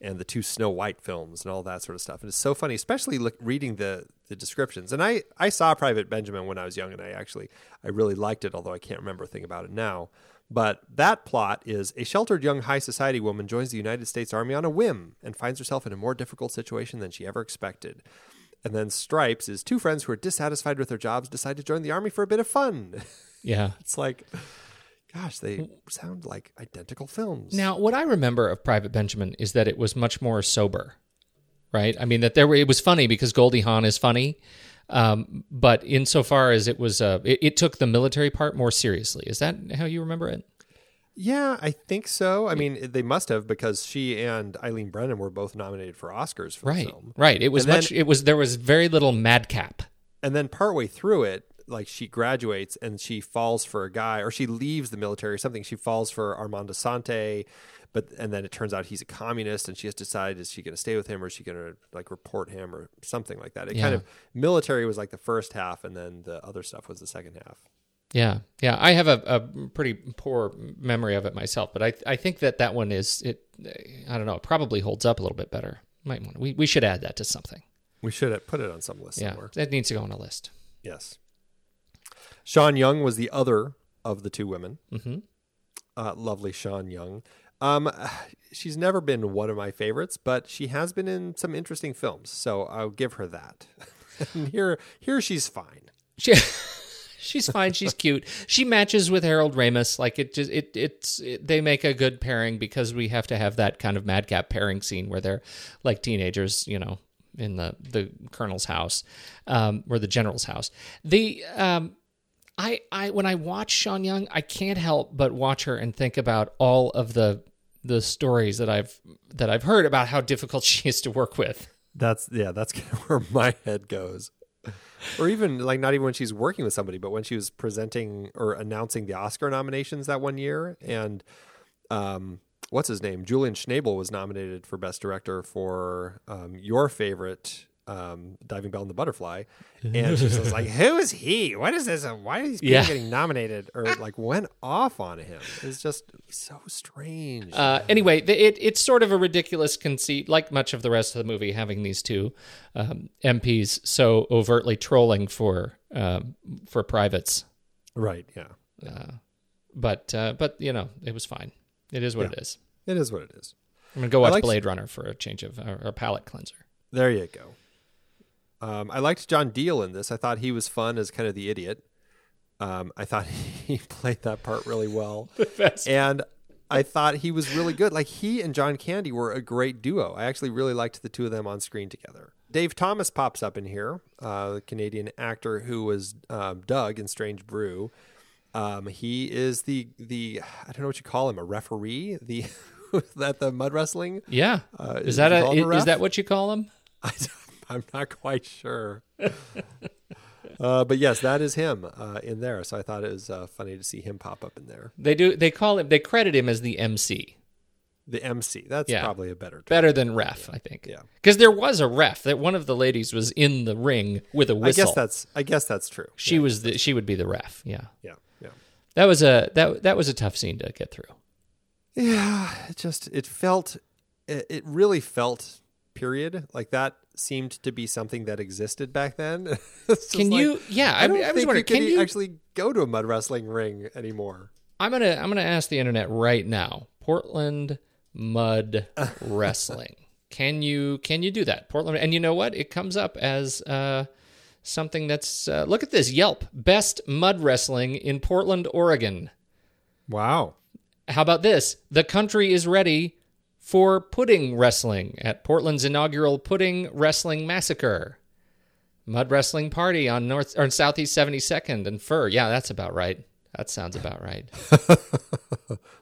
and the two Snow White films and all that sort of stuff. And it's so funny, especially look, reading the the descriptions. And I I saw Private Benjamin when I was young, and I actually I really liked it, although I can't remember a thing about it now. But that plot is a sheltered young high society woman joins the United States Army on a whim and finds herself in a more difficult situation than she ever expected. And then Stripes is two friends who are dissatisfied with their jobs decide to join the army for a bit of fun. Yeah. it's like, gosh, they sound like identical films. Now, what I remember of Private Benjamin is that it was much more sober, right? I mean, that there were, it was funny because Goldie Hawn is funny, um, but insofar as it was, uh, it, it took the military part more seriously. Is that how you remember it? Yeah, I think so. I mean, they must have because she and Eileen Brennan were both nominated for Oscars for Right, the film. right. It was And then- much. It was there was very little madcap. And then partway through it, like she graduates and she falls for a guy, or she leaves the military or something. She falls for Armand Assante, but and then it turns out he's a communist, and she has to decide is she going to stay with him or is she going to like report him or something like that. It kind of military was like the first half, and then the other stuff was the second half. Yeah, yeah. I have a, a pretty poor memory of it myself, but I I think that that one is it. I don't know. It probably holds up a little bit better. Might want we we should add that to something. We should have put it on some list Yeah, somewhere. that needs to go on a list. Yes. Sean Young was the other of the two women. Mm-hmm. Uh, lovely Sean Young. Um, she's never been one of my favorites, but she has been in some interesting films, so I'll give her that. here, here she's fine. She, she's fine. She's cute. She matches with Harold Ramis. Like it just it it's it, they make a good pairing because we have to have that kind of madcap pairing scene where they're like teenagers, you know, in the the colonel's house, um, or the general's house. The um, I I when I watch Sean Young, I can't help but watch her and think about all of the the stories that I've that I've heard about how difficult she is to work with. That's yeah, that's kind of where my head goes. Or even like not even when she's working with somebody, but when she was presenting or announcing the Oscar nominations that one year, and um, what's his name? Julian Schnabel was nominated for Best Director for um, your favorite um, Diving Bell and the Butterfly, and she was like, "Who is he? What is this? Why are these people Yeah. getting nominated?" Or like went off on him. It's just so strange. Uh, anyway, the, it it's sort of a ridiculous conceit, like much of the rest of the movie, having these two um, MPs so overtly trolling for um, for privates. right? Yeah, But uh, but you know, it was fine. It is what it is. it is what it is. I'm gonna go watch liked- Blade Runner for a change of or a palate cleanser. There you go. Um, I liked John Diehl in this. I thought he was fun as kind of the idiot. Um, I thought he played that part really well, and I thought he was really good. Like he and John Candy were a great duo. I actually really liked the two of them on screen together. Dave Thomas pops up in here, uh, the Canadian actor who was um, Doug in Strange Brew. Um, he is the the I don't know what you call him, a referee, the at the mud wrestling. Yeah, Uh, is did that what you a him is, that what you call them? I'm not quite sure. uh, but yes, that is him uh, in there. So I thought it was uh, funny to see him pop up in there. They do. They call him. They credit him as the MC. The MC. That's Yeah. probably a better term. Better than ref, I think. Yeah. because there was a ref. That one of the ladies was in the ring with a whistle. I guess that's I guess that's true. she was the she would be the ref. Yeah. Yeah. Yeah. That was a that that was a tough scene to get through. Yeah. It just it felt it, it really felt period like that seemed to be something that existed back then. Can like, you? Yeah, I I, don't I was think wondering. you Can can you? actually go to a mud wrestling ring anymore. I'm gonna I'm gonna ask the internet right now. Portland mud wrestling. Can you can you do that? Portland, and you know what? It comes up as uh, something that's uh, look at this Yelp best mud wrestling in Portland, Oregon. Wow. How about this? The country is ready for pudding wrestling at Portland's inaugural pudding wrestling massacre. Mud wrestling party on North or Southeast 72nd and Fur. Yeah, that's about right. That sounds about right.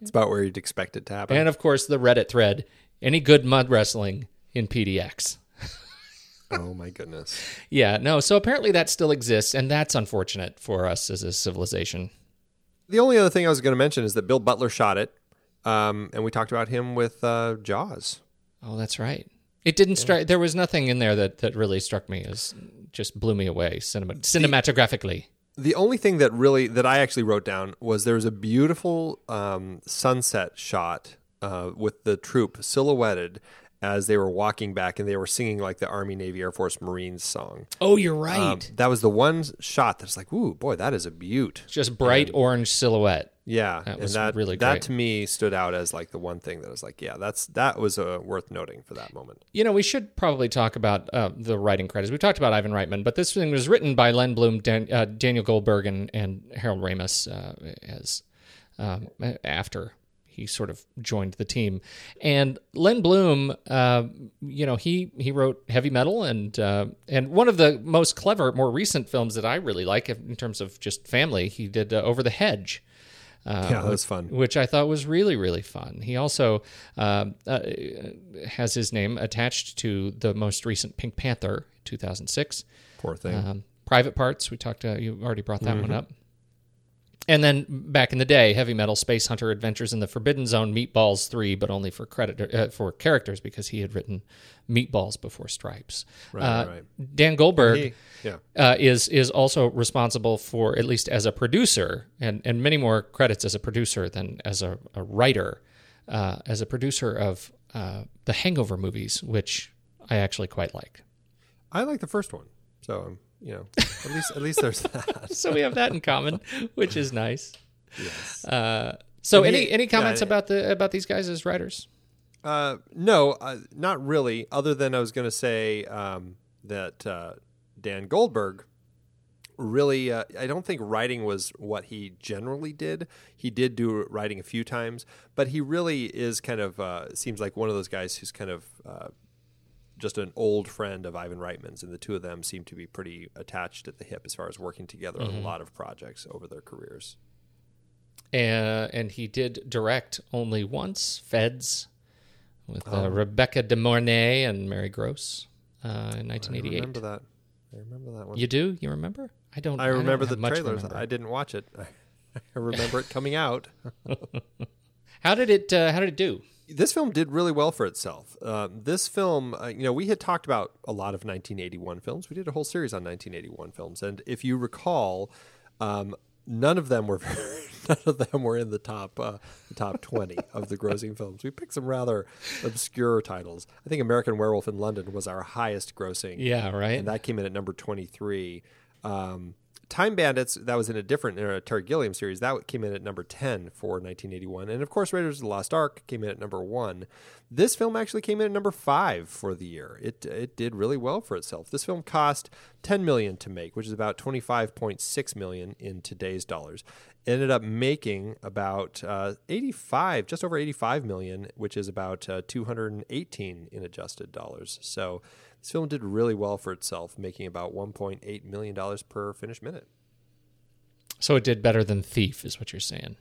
It's about where you'd expect it to happen. And of course, the Reddit thread. Any good mud wrestling in PDX? oh my goodness. Yeah, no. So apparently that still exists, and that's unfortunate for us as a civilization. The only other thing I was going to mention is that Bill Butler shot it, um, and we talked about him with uh, Jaws. Oh, that's right. It didn't strike. There was nothing in there that, that really struck me as just blew me away cinema, cinematographically. The only thing that really that I actually wrote down was there was a beautiful um, sunset shot uh, with the troop silhouetted as they were walking back, and they were singing like the Army, Navy, Air Force, Marines song. Oh, you're right. Um, that was the one shot that's like, ooh, boy, that is a beaut. just bright orange silhouette. Yeah, That and was that really that to me stood out as like the one thing that was like, yeah, that's that was uh, worth noting for that moment. You know, we should probably talk about uh, the writing credits. We talked about Ivan Reitman, but this thing was written by Len Blum, Dan, uh, Daniel Goldberg, and, and Harold Ramis uh, as um, after he sort of joined the team. And Len Blum, uh, you know, he he wrote Heavy Metal, and uh, and one of the most clever, more recent films that I really like in terms of just family, he did uh, Over the Hedge yeah, that was fun. which I thought was really really fun. He also um, uh, has his name attached to the most recent Pink Panther, 2006. Poor thing. Um, Private Parts. We talked. Uh, you already brought that one up. And then back in the day, Heavy Metal Space Hunter Adventures in the Forbidden Zone, Meatballs three, but only for credit uh, for characters because he had written Meatballs before Stripes. Right, Uh, right. Dan Goldberg He- yeah. uh, is is also responsible for at least as a producer and and many more credits as a producer than as a, a writer, uh, as a producer of uh, the Hangover movies, which I actually quite like. I like the first one, so um, you know, at least at least there's that. So we have that in common, which is nice. Uh, so And any any comments yeah, about the about these guys as writers? Uh, no, uh, not really. Other than I was going to say um, that uh, Dan Goldberg really, uh, I don't think writing was what he generally did. He did do writing a few times, but he really is kind of uh, seems like one of those guys who's kind of uh, just an old friend of Ivan Reitman's, and the two of them seem to be pretty attached at the hip as far as working together on a lot of projects over their careers. Uh, and he did direct only once, Feds, with uh, Rebecca De Mornay and Mary Gross uh, in I 1988. remember that. I remember that one. You do? You remember? I don't. I don't remember the trailers. remember. I didn't watch it. I remember it coming out. How did it? Uh, how did it do? This film did really well for itself. Um, this film, uh, you know, we had talked about a lot of 1981 films. We did a whole series on 1981 films, and if you recall, um, none of them were none of them were in the top uh, the top 20 of the grossing films. We picked some rather obscure titles. I think American Werewolf in London was our highest grossing. Yeah, right. and that came in at number 23. Um, Time Bandits, that was in a different Terry Gilliam series, that came in at number 10 for 1981. And of course, Raiders of the Lost Ark came in at number 1. This film actually came in at number 5 for the year. It it did really well for itself. This film cost 10 million to make, which is about 25.6 million in today's dollars. Ended up making about uh, 85, just over 85 million, which is about uh, 218 in adjusted dollars. So this film did really well for itself, making about 1.8 million dollars per finished minute. So it did better than Thief, is what you're saying.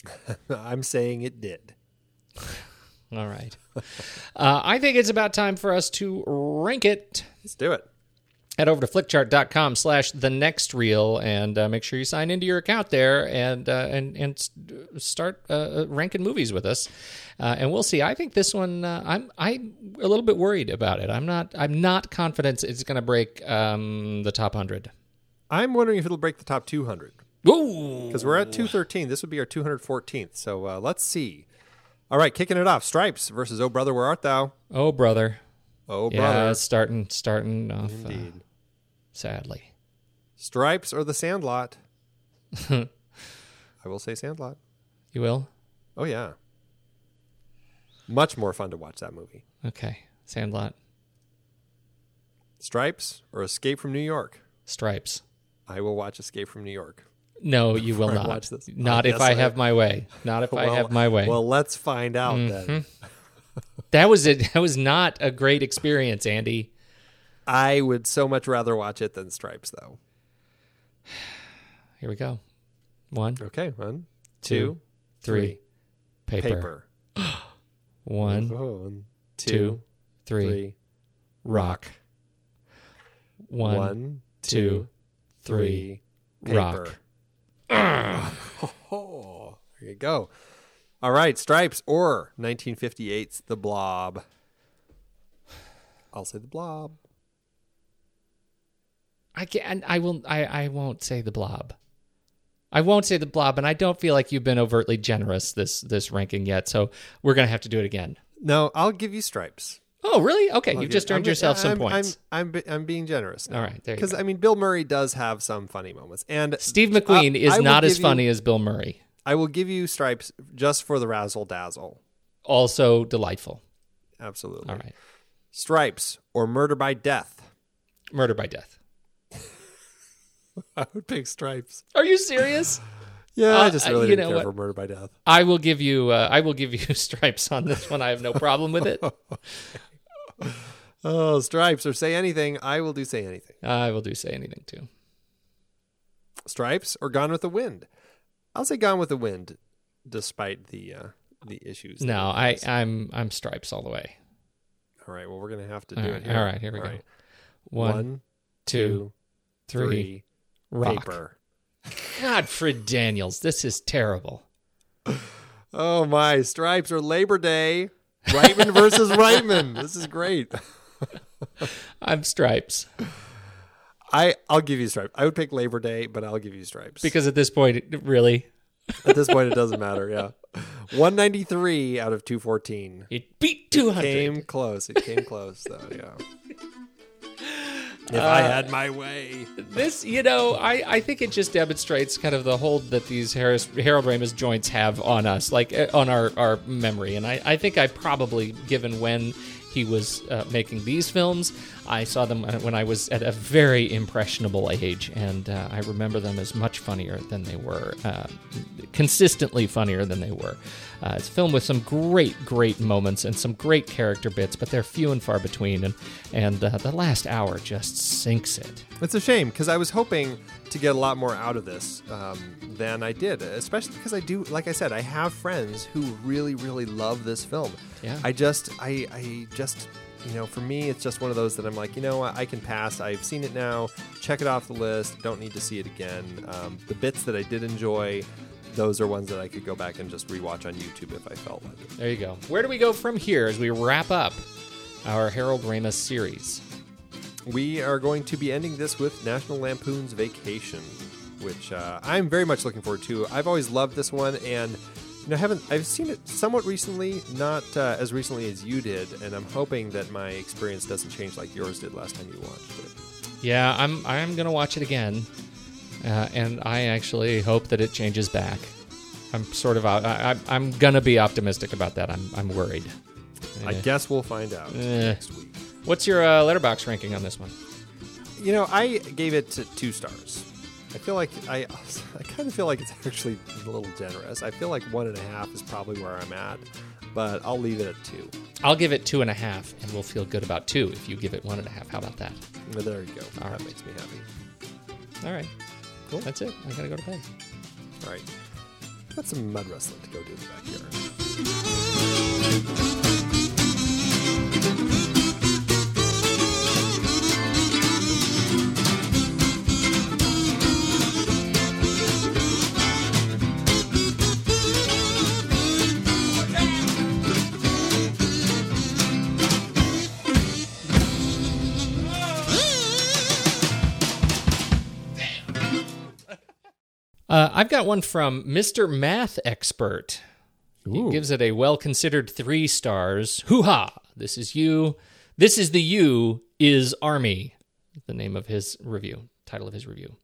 I'm saying it did. All right. uh, I think it's about time for us to rank it. Let's do it. Head over to flickchart.com slash the next reel and uh, make sure you sign into your account there and uh, and and start uh, ranking movies with us. Uh, and we'll see. I think this one uh, I'm I'm a little bit worried about it. I'm not I'm not confident it's going to break um, the top 100. I'm wondering if it'll break the top 200 because we're at 213. This would be our 214th. So uh, let's see. All right, kicking it off. Stripes versus Oh Brother, Where Art Thou? Oh brother. Oh Brother. it's starting starting off uh, Indeed. Sadly. Stripes or The Sandlot? I will say Sandlot. You will? Oh yeah. Much more fun to watch that movie. Okay. Sandlot. Stripes or Escape from New York? Stripes. I will watch Escape from New York. No, you will not. watch this. Not I if guess I I- have my way. Not if I have my way. Mm-hmm. Well, let's find out then. that was it. That was not a great experience, Andy. I would so much rather watch it than Stripes, though. Here we go. One, Okay, one, two, two, three. Paper. paper. One, oh, One, two, three. three, Rock. One, one, two, three, three. Rock. Oh, there you go. All right, Stripes or 1958's The Blob. I'll say The Blob. I can't. I will I, I won't say the blob. I won't say the blob, and I don't feel like you've been overtly generous this this ranking yet. So we're gonna have to do it again. No, I'll give you Stripes. Oh, really? Okay, you've just earned I'm- yourself some I'm, points. I'm, I'm, I'm being generous. Now. All right, there you go. Because. I mean, Bill Murray does have some funny moments, and uh, Steve McQueen I- is not as give you- funny as Bill Murray. I will give you Stripes just for the razzle dazzle. Also delightful. Absolutely. All right, Stripes or Murder by Death. murder by death. I would pick Stripes. Are you serious? Yeah, Uh, I just really you didn't know care what? for Murder by Death. I will give you. Uh, I will give you stripes on this one. I have no problem with it. Oh, Stripes or Say Anything. I will do Say Anything. I will do say anything too. Stripes or Gone with the Wind. I'll say Gone with the Wind, despite the uh, the issues. No, I. I'm I'm stripes all the way. All right. Well, we're gonna have to do All it right, here. all right, here we All go. right. One, One, two, Three. rock. Rock. paper. Godfred Daniels, this is terrible. Oh my, stripes are Labor Day. Reitman versus Reitman. This is great. I'm Stripes I I'll give you stripes. I would pick Labor Day, but I'll give you stripes. because at this point, really, at this point it doesn't matter. Yeah, one ninety three out of two fourteen. it beat 200. Came close. It came close though. Yeah. If I had my way. this, you know, I, I think it just demonstrates kind of the hold that these Harris, Harold Ramis joints have on us, like uh, on our, our memory. And I, I think I probably, given when he was uh, making these films, I saw them uh, when I was at a very impressionable age. And uh, I remember them as much funnier than they were, uh, consistently funnier than they were. Uh, it's a film with some great, great moments and some great character bits, but they're few and far between. And, and uh, the last hour just sinks it. It's a shame because I was hoping to get a lot more out of this um, than I did, especially because I do, like I said, I have friends who really, really love this film. Yeah. I just, I, I just, you know, for me, it's just one of those that I'm like, you know, I can pass. I've seen it now. Check it off the list. Don't need to see it again. Um, the bits that I did enjoy, those are ones that I could go back and just rewatch on YouTube if I felt like it. There you go. Where do we go from here as we wrap up our Harold Ramis series? We are going to be ending this with National Lampoon's Vacation, which uh, I'm very much looking forward to. I've always loved this one, and you know, haven't I've seen it somewhat recently, not uh, as recently as you did, and I'm hoping that my experience doesn't change like yours did last time you watched it. Yeah, I'm I'm gonna watch it again, uh, and I actually hope that it changes back. I'm sort of out. I, I, I'm gonna be optimistic about that. I'm I'm worried. I Eh. guess we'll find out Eh. next week. What's your uh, Letterboxd ranking on this one? You know, I gave it to two stars. I feel like I, I kind of feel like it's actually a little generous. I feel like one and a half is probably where I'm at, but I'll leave it at two. I'll give it two and a half, and we'll feel good about two if you give it one and a half. How about that? Well, there you go. All that right. makes me happy. All right, cool. That's it. I gotta go to bed. All right. Got some mud wrestling to go do in the backyard. Uh, I've got one from Mr. Math Expert. He gives it a well considered three stars. Hoo ha! This is you. This is the you is Army. The name of his review, title of his review.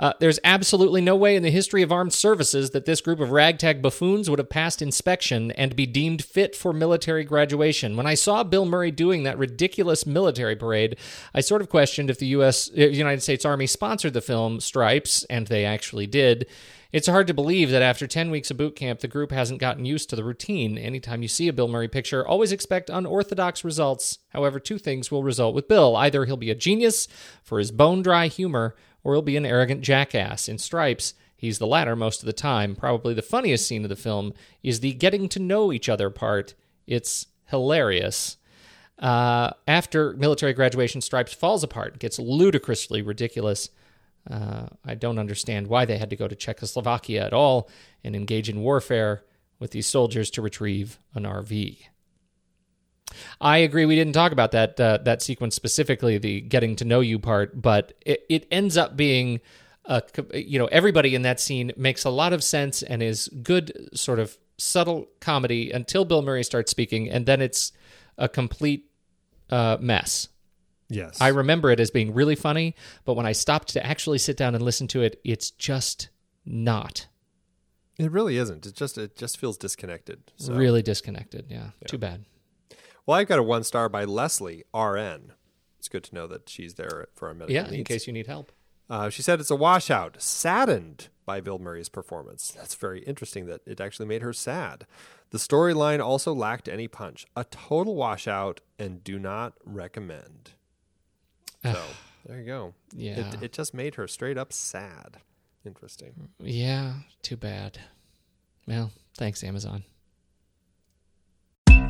Uh, there's absolutely no way in the history of armed services that this group of ragtag buffoons would have passed inspection and be deemed fit for military graduation. When I saw Bill Murray doing that ridiculous military parade, I sort of questioned if the U.S. uh, United States Army sponsored the film Stripes, and they actually did. It's hard to believe that after 10 weeks of boot camp, the group hasn't gotten used to the routine. Anytime you see a Bill Murray picture, always expect unorthodox results. However, two things will result with Bill. Either he'll be a genius for his bone dry humor, or he'll be an arrogant jackass. In Stripes, he's the latter most of the time. Probably the funniest scene of the film is the getting to know each other part. It's hilarious. Uh, after military graduation, Stripes falls apart, gets ludicrously ridiculous. Uh, I don't understand why they had to go to Czechoslovakia at all and engage in warfare with these soldiers to retrieve an RV. I agree. We didn't talk about that uh, that sequence specifically, the getting to know you part, but it, it ends up being, a, you know, everybody in that scene makes a lot of sense and is good, sort of subtle comedy until Bill Murray starts speaking, and then it's a complete uh, mess. Yes. I remember it as being really funny, but when I stopped to actually sit down and listen to it, it's just not it really isn't. It just it just feels disconnected. So. really disconnected. Yeah, too bad. Well, I've got a one star by Leslie RN. It's good to know that she's there for our medical Yeah, in case you need help. Uh, she said it's a washout, saddened by Bill Murray's performance. That's very interesting that it actually made her sad. The storyline also lacked any punch. A total washout and do not recommend. So there you go. Yeah. It, it just made her straight up sad. Interesting. Yeah, too bad. Well, thanks, Amazon.